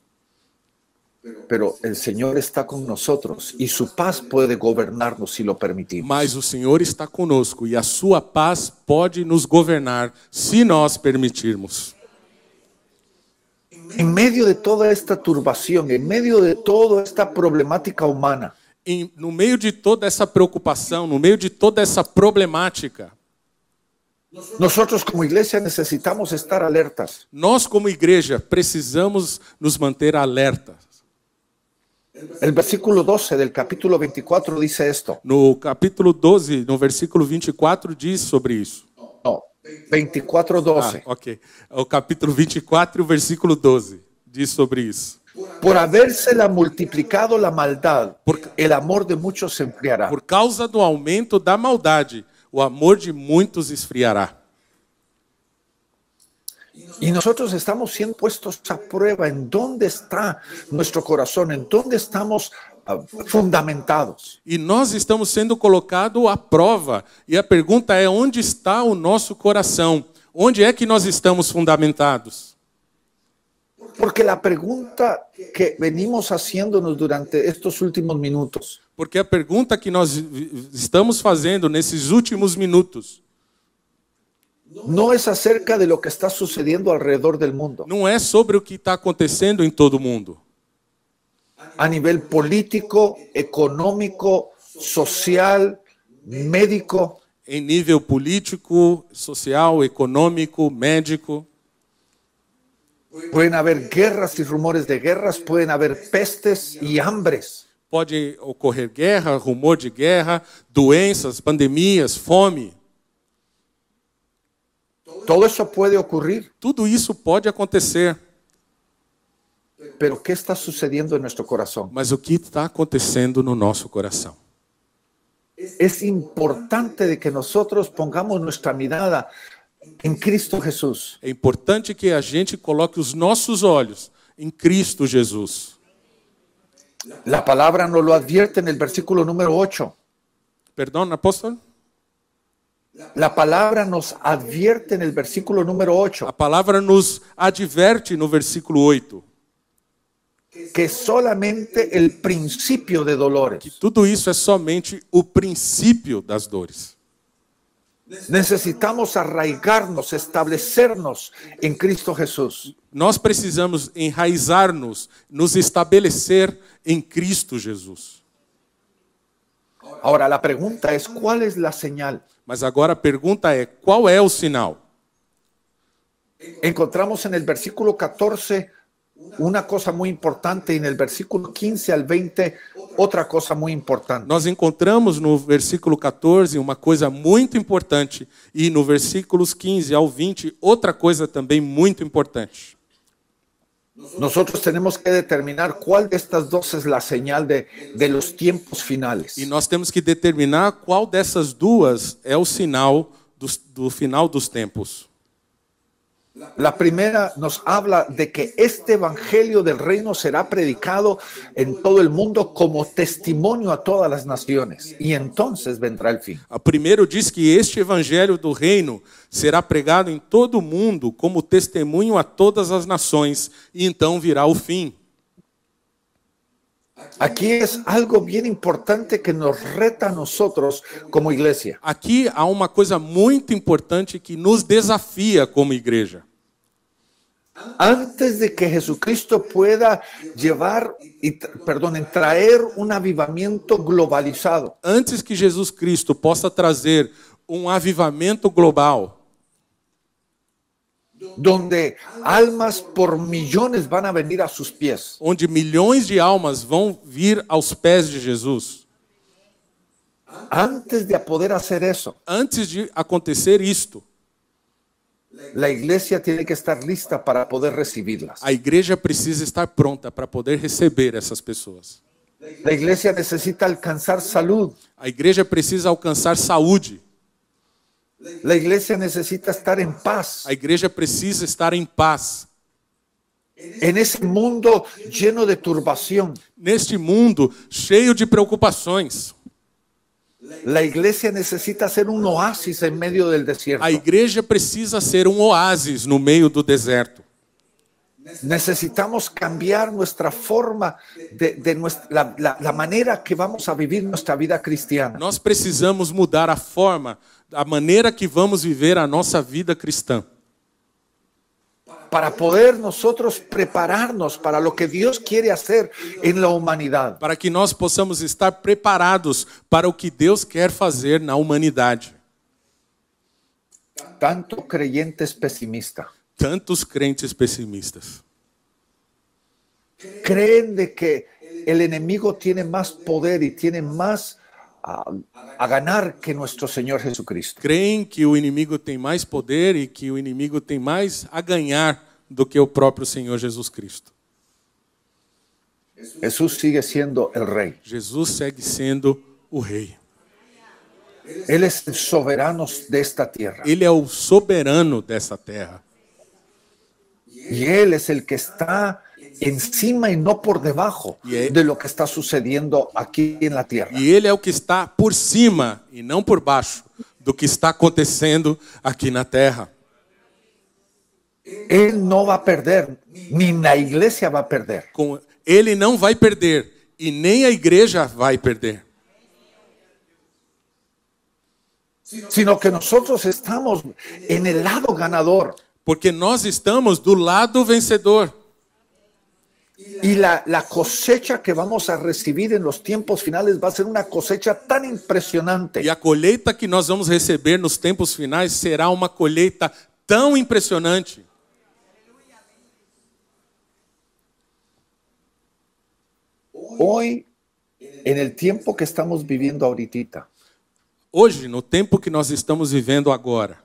Pero el Señor está con nosotros y su paz puede gobernarnos si lo permitimos. Mas o Senhor está conosco e a sua paz pode nos governar se nós permitirmos. En medio de toda esta turbación, en medio de toda esta problemática humana, Em- no meio de toda essa preocupação, no meio de toda essa problemática, nosotros como iglesia necesitamos estar alertas. nós como igreja precisamos nos manter alertas. El versículo 12 del capítulo 24 dice esto. No capítulo 12, no versículo 24, diz sobre isso. No, 24, Ah, 12. ok. O capítulo 24, o versículo 12, diz sobre isso. Por habérsela multiplicado la maldad, el amor de muchos se enfriará. Por causa do aumento da maldade, o amor de muitos esfriará. Y nosotros estamos siendo puestos a prueba en dónde está nuestro corazón, en dónde estamos ah, fundamentados. E nós estamos sendo colocados à prova. E a pergunta é: onde está o nosso coração? Onde é que nós estamos fundamentados? Porque la pregunta que venimos haciéndonos durante estos últimos minutos Porque a pergunta que nós estamos fazendo nesses últimos minutos no es acerca de lo que está sucediendo alrededor del mundo, não é sobre o que está acontecendo em todo o mundo. a nivel político, económico, social, médico. Em nível político, social, econômico, médico. Pueden haber guerras y rumores de guerras, pueden haber pestes y hambres. Pode ocorrer guerra, rumor de guerra, doenças, pandemias, fome. Todo eso puede ocurrir, Tudo isso pode acontecer. pero ¿qué está sucediendo en nuestro corazón? Mas o que está acontecendo no nosso coração? Es importante de que nosotros pongamos nuestra mirada en Cristo Jesús. É importante que a gente coloque os nossos olhos em Cristo Jesus. La palabra nos lo advierte el versículo número 8. Perdão, apóstolo? La palabra nos advierte en el versículo número 8 A palavra nos adverte no versículo 8 que solamente el principio de dolores. que tudo isso é somente o princípio das dores. Necesitamos arraigarnos, establecernos en Cristo Jesús. Nós precisamos enraizar-nos, nos estabelecer em Cristo Jesus. Ahora la pregunta es, ¿cuál es la señal? Mas agora a pergunta é: qual é o sinal? Encontramos en el versículo 14 una cosa muy importante y en el versículo 15 al 20 otra cosa muy importante. Nós encontramos no versículo 14 uma coisa muito importante e no versículos 15 ao 20 outra coisa também muito importante. Nosotros tenemos que determinar cuál de estas dos es la señal de, de los tiempos finales. E nós temos que determinar qual dessas duas é o sinal dos- do final dos tempos. La primera nos habla de que este evangelio del reino será predicado en todo el mundo como testimonio a todas las naciones y entonces vendrá el fin. A primeiro diz que este evangelho do reino será pregado em todo o mundo como testemunho a todas as nações, e então virá o fim. Aquí es algo bien importante que nos reta a nosotros como iglesia. Aqui há uma coisa muito importante que nos desafia como igreja. Antes de que Jesucristo pueda llevar y, perdón, traer un avivamiento globalizado, Antes que Jesus Cristo possa trazer um avivamento global, donde almas por millones van a venir a sus pies, onde milhões de almas vão vir aos pés de Jesus, antes de poder hacer eso, antes de acontecer isto, la iglesia tiene que estar lista para poder recibirlas. a igreja precisa estar pronta para poder receber essas pessoas. La iglesia necesita alcanzar salud. A igreja precisa alcançar saúde. La iglesia necesita estar en paz A igreja precisa estar em paz. en ese mundo lleno de turbación. Neste mundo cheio de preocupações, La iglesia necesita ser un oasis en medio del desierto. a igreja precisa ser um oásis no meio do deserto. Necesitamos cambiar nuestra forma de, de nuestra, la, la- la manera que vamos a vivir nuestra vida cristiana. Nós precisamos mudar a forma, a maneira que vamos viver a nossa vida cristã, Para poder nosotros prepararnos para lo que Dios quiere hacer en la humanidad. para que nós possamos estar preparados para o que Deus quer fazer na humanidade. Tanto creyentes pesimistas Tantos crentes pessimistas creen de que el enemigo tiene más poder y tiene más a ganar que nuestro Señor Jesucristo. creem que o inimigo tem mais poder e que o inimigo tem mais a ganhar do que o próprio Senhor Jesus Cristo. Jesús sigue siendo el rey. Jesus segue sendo o rei. Él es el soberano de esta tierra. Ele é o soberano dessa terra. Y Él es el que está encima y no por debajo Y él- de lo que está sucediendo aquí en la tierra. E ele é o que está por cima e não por baixo do que está acontecendo aqui na terra. Él no va a perder, ni la iglesia va a perder. Com ele não vai perder e nem a igreja vai perder. sino que nosotros estamos en el lado ganador. Porque nós estamos do lado vencedor. Y la, la cosecha que vamos a recibir en los tiempos finales va a ser una cosecha tan impresionante E a colheita que nós vamos receber nos tempos finais será uma colheita tão impressionante. hoy, en el tiempo que estamos viviendo ahorita. Hoje, no tempo que nós estamos vivendo agora,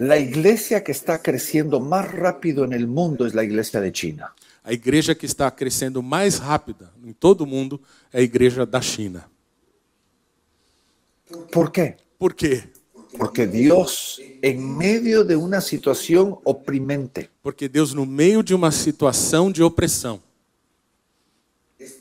La iglesia que está creciendo más rápido en el mundo es la iglesia de China. A igreja que está crescendo mais rápida em todo o mundo é a igreja da China. ¿Por qué? Por quê? Porque Dios, en medio de una situación oprimente, Porque Deus, no meio de uma situação de opressão,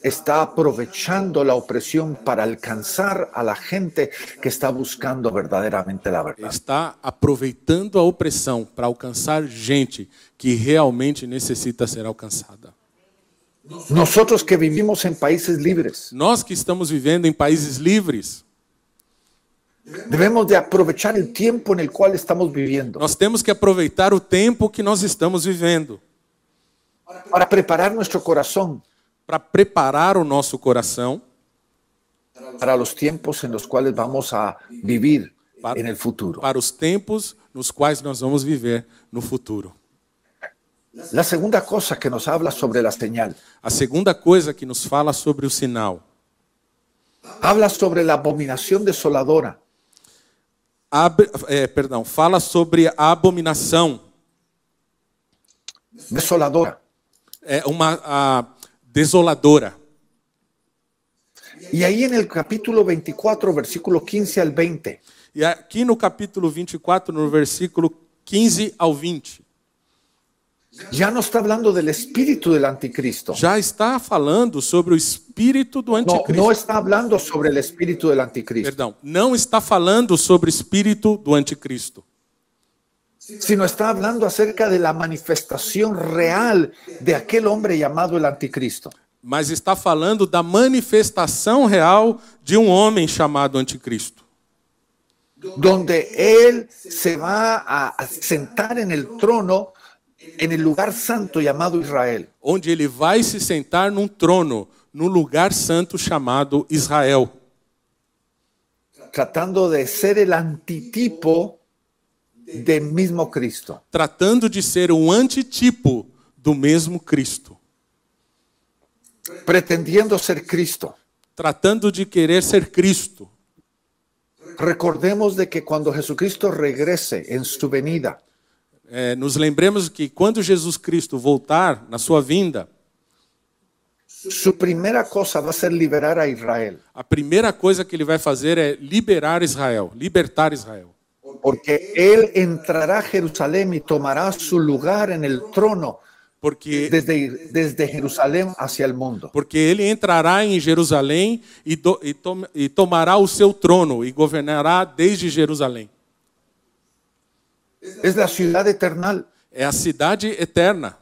está aprovechando la opresión para alcanzar a la gente que está buscando verdaderamente la verdad. está aproveitando a opressão para alcançar gente que realmente necessita ser alcançada. Nosotros que vivimos en países libres, Nós que estamos vivendo em países livres, debemos de aprovechar el tiempo en el cual estamos viviendo nós temos que aproveitar o tempo que nós estamos vivendo para preparar nuestro corazón para preparar o nosso coração para los tiempos en los cuales vamos a vivir Para- en el futuro. para os tempos nos quais nós vamos viver no futuro. La segunda cosa que nos habla sobre la señal, A segunda coisa que nos fala sobre o sinal, habla sobre la abominación desoladora, Ab- é, perdão, fala sobre a abominação, desoladora. é uma a desoladora. Y ahí en el capítulo 24, versículo 15 al 20, E aqui no capítulo 24, no versículo 15 ao 20. Ya no está hablando del espíritu del anticristo. Já está falando sobre o espírito do No, anticristo. no está hablando sobre el espíritu del anticristo, Perdão, não está falando sobre o espírito do anticristo, sino está hablando acerca de la manifestación real de aquel hombre llamado el anticristo. mas está falando da manifestação real de um homem chamado anticristo, donde él se va a sentar en el trono en el lugar santo llamado Israel. onde ele vai se sentar num trono, no lugar santo chamado Israel, tratando de ser el antitipo del mismo Cristo. tratando de ser um antitipo do mesmo Cristo, pretendiendo ser Cristo. tratando de querer ser Cristo. Recordemos de que cuando Jesucristo regrese en su venida, É, nos lembremos que quando Jesus Cristo voltar na sua vinda, su primera cosa va a ser liberar a Israel, a primeira coisa que ele vai fazer é liberar Israel, libertar Israel. Porque él entrará a Jerusalén y tomará su lugar en el trono Porque, desde, desde Jerusalén hacia el mundo. porque ele entrará em Jerusalém e, do- e tom- e tomará o seu trono e governará desde Jerusalém. Es la ciudad eternal. É a cidade eterna.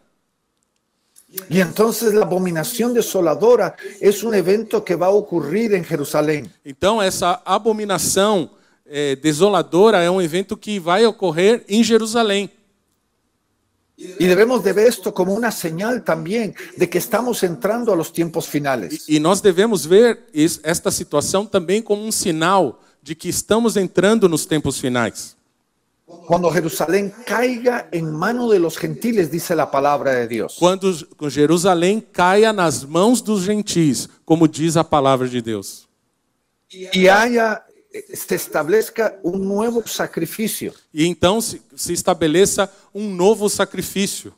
Y entonces la abominación desoladora es un evento que va a ocurrir en Jerusalén. Então, essa abominação eh, desoladora é um evento que vai ocorrer em Jerusalém. Y debemos de ver esto como una señal también de que estamos entrando a los tiempos finales. E nós devemos ver es- esta situação também como um sinal de que estamos entrando nos tempos finais. Cuando Jerusalén caiga en mano de los gentiles, dice la palabra de Dios. Quando Jerusalém caia nas mãos dos gentis, como diz a palavra de Deus. Y haya, se establezca un nuevo sacrificio. E então se, se estabeleça um novo sacrifício.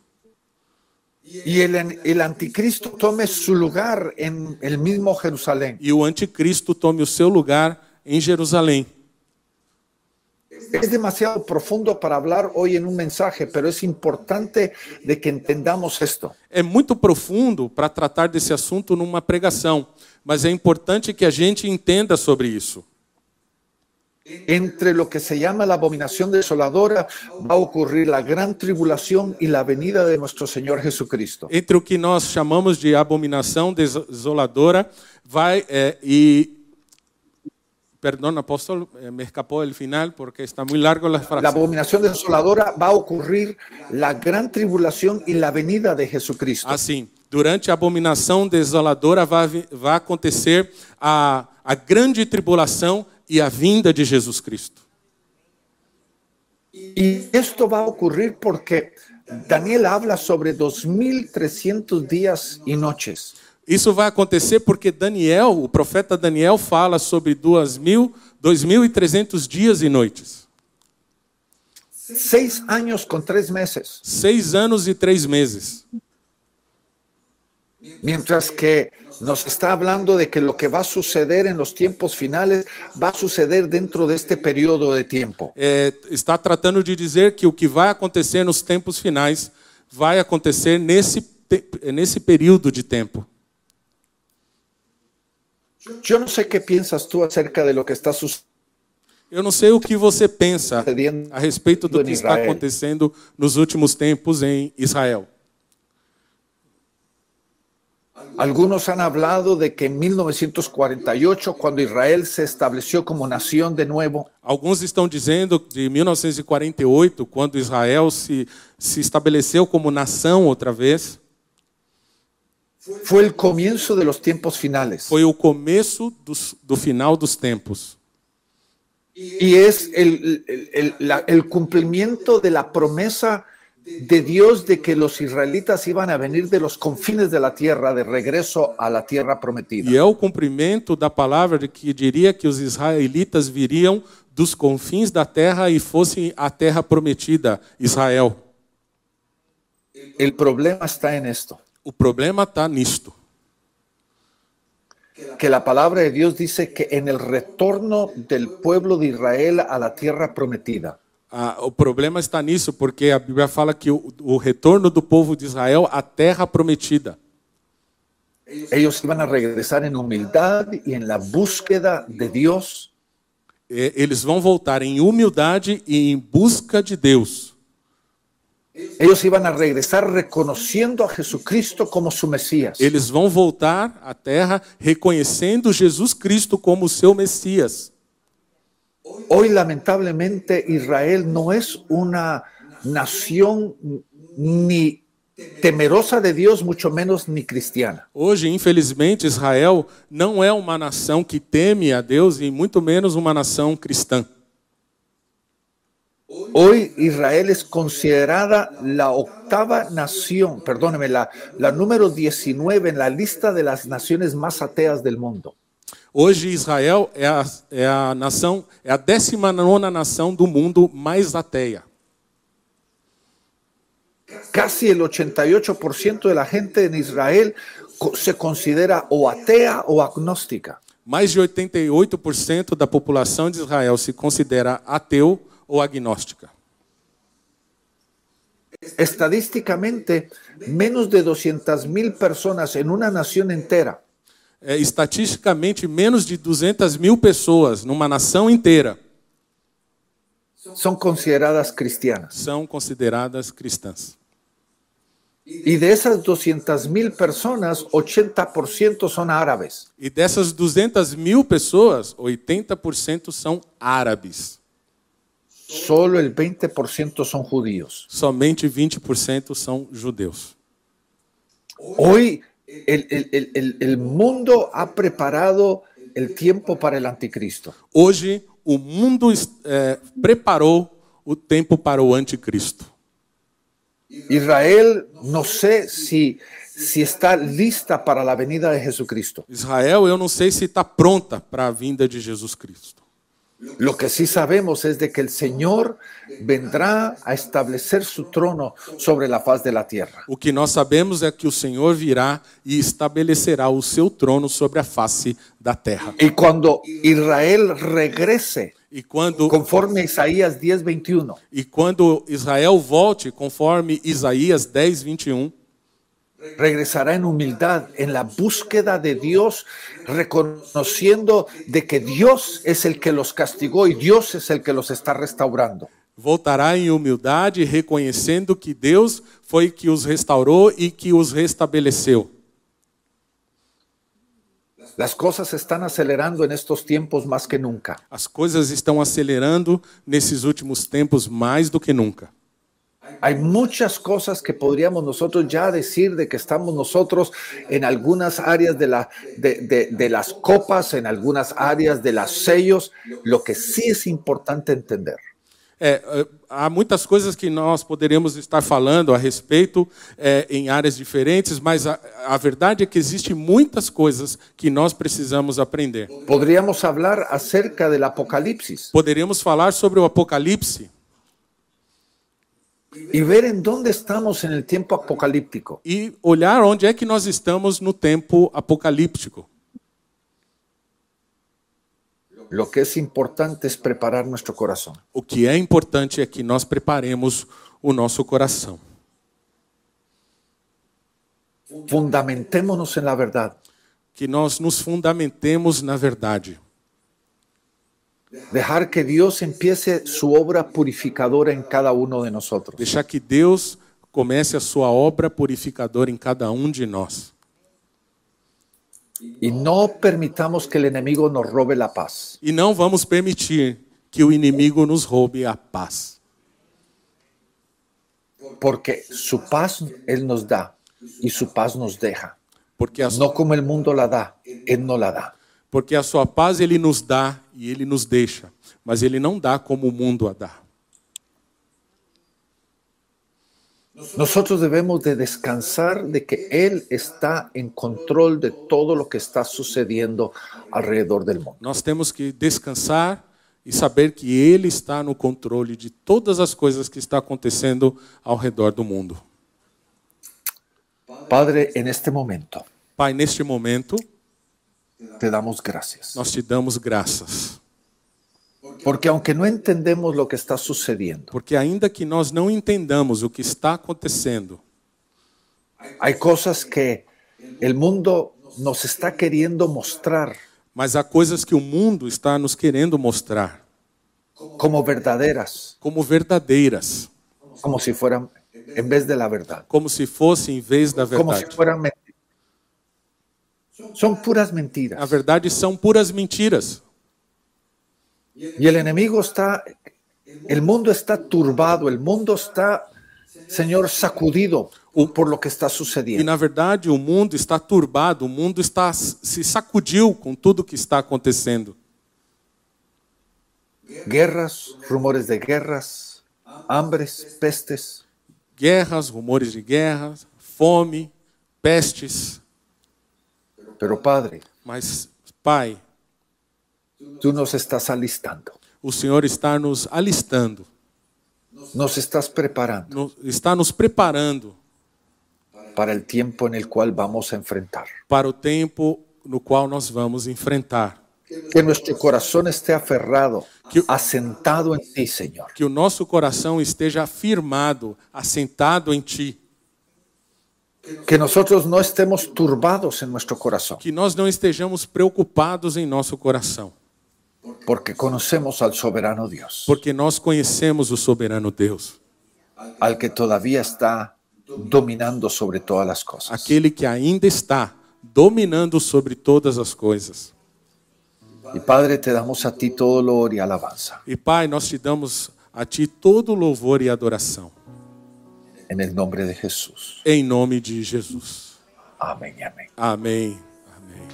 El, el anticristo tome su lugar en el mismo Jerusalén. E o anticristo tome o seu lugar em Jerusalém. Es demasiado profundo para hablar hoy en un mensaje, pero es importante de que entendamos esto. É muito profundo para tratar desse assunto numa pregação, mas é importante que a gente entenda sobre isso. Entre lo que se llama la abominación desoladora va a ocurrir la gran tribulación y la venida de nuestro Señor Jesucristo. Entre o que nós chamamos de abominação desoladora, vai é, e Perdón, apóstolo, eh, me escapó el final porque está muy largo la La frase. abominación desoladora va a ocurrir la gran tribulación y la venida de Jesucristo. Assim, durante a abominação desoladora vai, vai acontecer a, a grande tribulação e a vinda de Jesus Cristo. Y esto va a ocurrir porque Daniel habla sobre 2300 días y noches. Isso vai acontecer porque Daniel, o profeta Daniel, fala sobre 2.000, 2.300 dias e noites. Seis años con tres meses. Seis anos e três meses. Mientras que nos está hablando de que lo que va a suceder en los tiempos finales va a suceder dentro de este periodo de tiempo. É, está tratando de dizer que o que vai acontecer nos tempos finais vai acontecer nesse, nesse período de tempo. Yo no sé qué piensas tú acerca de lo que está sucediendo. Eu não sei o que você pensa a respeito do que está acontecendo nos últimos tempos em Israel. Algunos han hablado de que en 1948, cuando Israel se estableció como nación de nuevo, Alguns estão dizendo de 1948, quando Israel se, se estabeleceu como nação outra vez, fue el comienzo de los tiempos finales. foi o começo dos, do final dos tempos. Y es el, el- el- la- el cumplimiento de la promesa de Dios de que los israelitas iban a venir de los confines de la tierra de regreso a la tierra prometida. E é o cumprimento da palavra de que diria que os israelitas viriam dos confins da terra e fossem a terra prometida, Israel. El problema está en esto, O problema está nisto. que la palabra de Dios dice que en el retorno del pueblo de Israel a la tierra prometida, Ah, o problema está nisso, porque a Bíblia fala que o, o retorno do povo de Israel à terra prometida. Ellos iban a regresar en humildad y en la búsqueda de. E- Eles vão voltar em humildade e em busca de Deus. Ellos iban a regresar reconociendo a Jesucristo como su Mesías. Eles vão voltar à terra reconhecendo Jesus Cristo como seu Messias. Hoy lamentablemente Israel no es una nación ni temerosa de Dios, mucho menos ni cristiana. Hoje, infelizmente, Israel não é uma nação que teme a Deus e muito menos uma nação cristã. Hoy Israel es considerada la octava nación, perdóneme, la, la número 19 en la lista de las naciones más ateas del mundo. Hoje, Israel é a, é a nação, é a 19 nação do mundo mais ateia. Casi el 88% de la gente en Israel se considera o atea o agnóstica. Mais de 88% da população de Israel se considera ateu ou agnóstica. Estadísticamente, menos de 200 mil personas en una nación entera É, estatisticamente, menos de 200 mil pessoas numa nação inteira son consideradas cristianas. são consideradas cristãs. Y de esas 200 mil personas, 80% son árabes. E dessas 200 mil pessoas, 80% são árabes. Solo el 20% son judíos. Somente 20% são judeus. Hoy el, el- el- el- mundo ha preparado el tiempo para el anticristo. Hoje, o mundo é, preparou o tempo para o anticristo. Israel no sé si, si está lista para la venida de Jesucristo. Israel, eu não sei se está pronta para a vinda de Jesus Cristo. Lo que sí sabemos es de que el Señor vendrá a establecer su trono sobre la faz de la tierra. O que nós sabemos é que o Senhor virá e estabelecerá o seu trono sobre a face da terra. Y cuando Israel regrese, E quando, conforme Isaías 10, 21, e quando Israel volte, conforme Isaías 10, 21, regresará en humildad, en la búsqueda de Dios, reconociendo de que Dios es el que los castigó y Dios es el que los está restaurando. voltará em humildade, reconhecendo que Deus foi que os restaurou e que os restabeleceu. Las cosas se están acelerando en estos tiempos más que nunca. As coisas estão acelerando nesses últimos tempos mais do que nunca. Hay muchas cosas que podríamos nosotros ya decir de que estamos nosotros en algunas áreas de, la, de, de- de las copas, en algunas áreas de los sellos. Lo que sí es importante entender É, há muitas coisas que nós poderíamos estar falando a respeito é, em áreas diferentes, mas a, a verdade é que existem muitas coisas que nós precisamos aprender. Podríamos hablar acerca del Apocalipsis Poderíamos falar sobre o Apocalipse y ver en dónde estamos en el tiempo apocalíptico. e olhar onde é que nós estamos no tempo apocalíptico. Lo que es importante es preparar nuestro corazón. O que é importante é que nós preparemos o nosso coração. Fundamentémonos en la verdad. Que nós nos fundamentemos na verdade. Dejar que Dios empiece su obra purificadora en cada uno de nosotros. Deixar que Deus comece a sua obra purificadora em cada um de nós. Y no permitamos que el enemigo nos robe la paz. E não vamos permitir que o inimigo nos roube a paz. Porque su paz Él nos da y su paz nos deja. Porque a, No como el mundo la da, Él no la da. porque a sua paz ele nos dá e ele nos deixa, mas ele não dá como o mundo a dá. Nosotros debemos de descansar de que Él está en control de todo lo que está sucediendo alrededor del mundo. Nós temos que descansar e saber que ele está no controle de todas as coisas que está acontecendo ao redor do mundo. Padre, en este momento Pai, neste momento, te damos gracias. nós te damos graças, Porque aunque no entendemos lo que está sucediendo, Porque ainda que nós não entendamos o que está acontecendo, hay cosas que el mundo nos está queriendo mostrar mas há coisas que o mundo está nos querendo mostrar como verdaderas, como verdadeiras, como si fueran en vez de la verdad, como se fosse em vez da como si verdade. fueran mentiras. Puras Na verdade, são puras mentiras. Y el enemigo está, el mundo está turbado, el mundo está, Señor, sacudido por lo que está E sucediendo. na verdade, o mundo está turbado, o mundo está se sacudiu com tudo que está acontecendo. Guerras, rumores de guerras, hambres, pestes. Guerras, rumores de guerras, fome, pestes. Pero Padre, Mas, Pai, tú nos estás alistando, o Senhor está nos alistando, nos estás preparando no- está nos preparando para el tiempo en el cual vamos enfrentar. para o tempo no qual nós vamos enfrentar. Que nuestro corazón esté aferrado, Que- asentado en ti, Señor. Que o nosso coração esteja firmado, assentado em Ti. Que nosotros no estemos turbados en nuestro corazón, Que nós não estejamos preocupados em nosso coração. porque conocemos al soberano Dios, Porque nós conhecemos o soberano Deus. al que todavía está dominando sobre todas las cosas. Aquele que ainda está dominando sobre todas as coisas. Y Padre, te damos a ti todo loor y alabanza. E Pai, nós te damos a Ti todo louvor e adoração. En el nombre de Jesús. Em nome de Jesus. Amén y amén. Amém. Amém.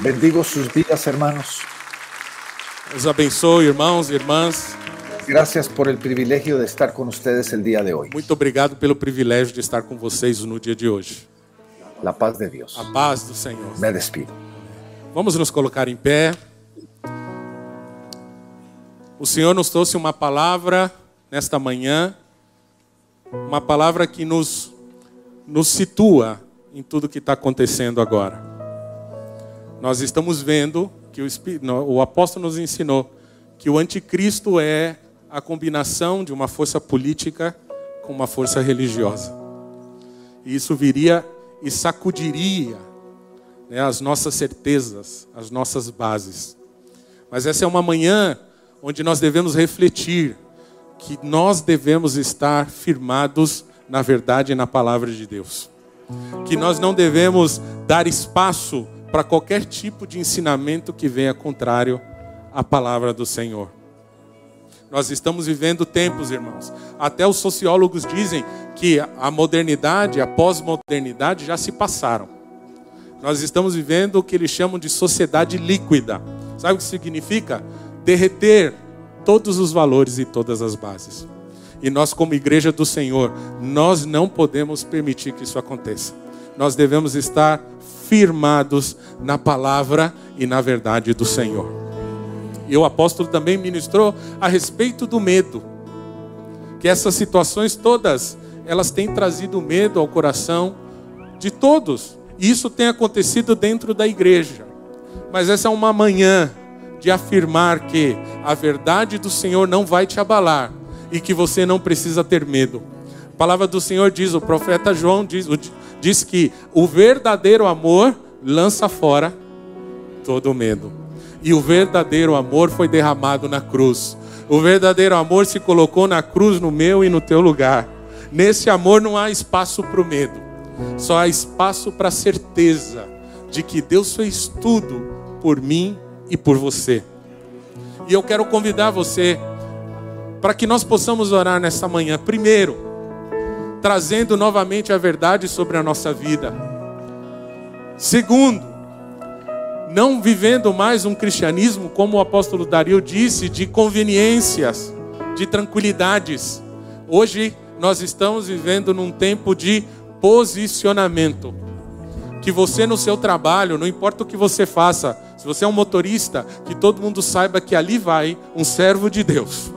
Bendigo sus vidas, hermanos. Deus abençoe, irmãos e irmãs. Gracias por el privilegio de estar con ustedes el día de hoy. Muito obrigado pelo privilégio de estar com vocês no dia de hoje. La paz de Dios. A paz do Senhor. Me despido. Vamos nos colocar em pé. O Senhor nos trouxe uma palavra nesta manhã, uma palavra que nos, nos situa em tudo que está acontecendo agora. Nós estamos vendo que o, o apóstolo nos ensinou que o anticristo é a combinação de uma força política com uma força religiosa. E isso viria e sacudiria né, as nossas certezas, as nossas bases. Mas essa é uma manhã onde nós devemos refletir que nós devemos estar firmados na verdade e na palavra de Deus. Que nós não devemos dar espaço para qualquer tipo de ensinamento que venha contrário à palavra do Senhor. Nós estamos vivendo tempos, irmãos. Até os sociólogos dizem que a modernidade, a pós-modernidade já se passaram. Nós estamos vivendo o que eles chamam de sociedade líquida. Sabe o que significa? Derreter todos os valores e todas as bases. E nós, como igreja do Senhor, nós não podemos permitir que isso aconteça. Nós devemos estar firmados na palavra e na verdade do Senhor. E o apóstolo também ministrou a respeito do medo. Que essas situações todas, elas têm trazido medo ao coração de todos. E isso tem acontecido dentro da igreja. Mas essa é uma manhã de afirmar que a verdade do Senhor não vai te abalar e que você não precisa ter medo. A palavra do Senhor diz, o profeta João diz, diz que o verdadeiro amor lança fora todo medo. E o verdadeiro amor foi derramado na cruz. O verdadeiro amor se colocou na cruz no meu e no teu lugar. Nesse amor não há espaço para o medo, só há espaço para a certeza de que Deus fez tudo por mim e por você. E eu quero convidar você para que nós possamos orar nessa manhã. Primeiro, trazendo novamente a verdade sobre a nossa vida. Segundo, não vivendo mais um cristianismo, como o apóstolo Dario disse, de conveniências, de tranquilidades. Hoje nós estamos vivendo num tempo de posicionamento. Que você no seu trabalho, não importa o que você faça, se você é um motorista, que todo mundo saiba que ali vai um servo de Deus.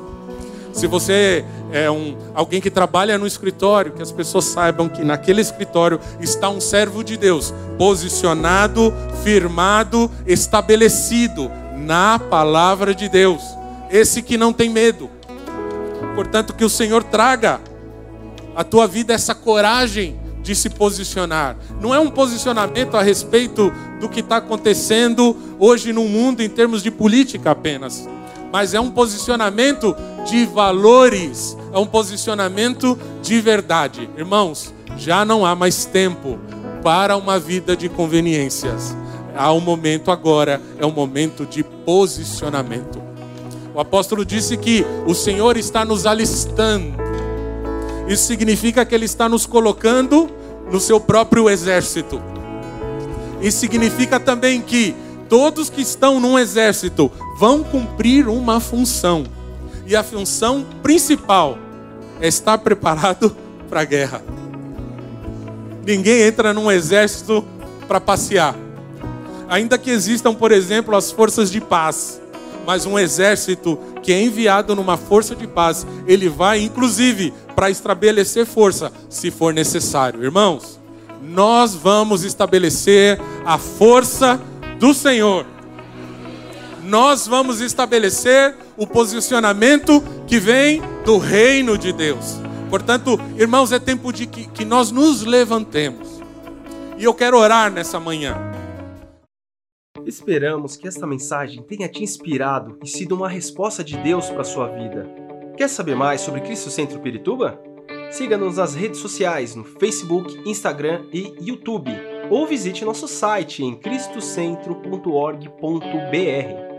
Se você é um, alguém que trabalha no escritório, que as pessoas saibam que naquele escritório está um servo de Deus, posicionado, firmado, estabelecido na palavra de Deus. Esse que não tem medo. Portanto, que o Senhor traga à tua vida essa coragem de se posicionar. Não é um posicionamento a respeito do que está acontecendo hoje no mundo em termos de política apenas mas é um posicionamento de valores, é um posicionamento de verdade. Irmãos, já não há mais tempo para uma vida de conveniências. Há um momento agora, é um momento de posicionamento. O apóstolo disse que o Senhor está nos alistando. Isso significa que Ele está nos colocando no seu próprio exército. Isso significa também que todos que estão num exército vão cumprir uma função. E a função principal é estar preparado para a guerra. Ninguém entra num exército para passear. Ainda que existam, por exemplo, as forças de paz, mas um exército que é enviado numa força de paz, ele vai inclusive para estabelecer força, se for necessário. Irmãos, nós vamos estabelecer a força do Senhor. Nós vamos estabelecer o posicionamento que vem do reino de Deus. Portanto, irmãos, é tempo de que, que nós nos levantemos. E eu quero orar nessa manhã. Esperamos que esta mensagem tenha te inspirado e sido uma resposta de Deus para a sua vida. Quer saber mais sobre Cristo Centro Pirituba? Siga-nos nas redes sociais no Facebook, Instagram e YouTube ou visite nosso site em cristocentro.org.br.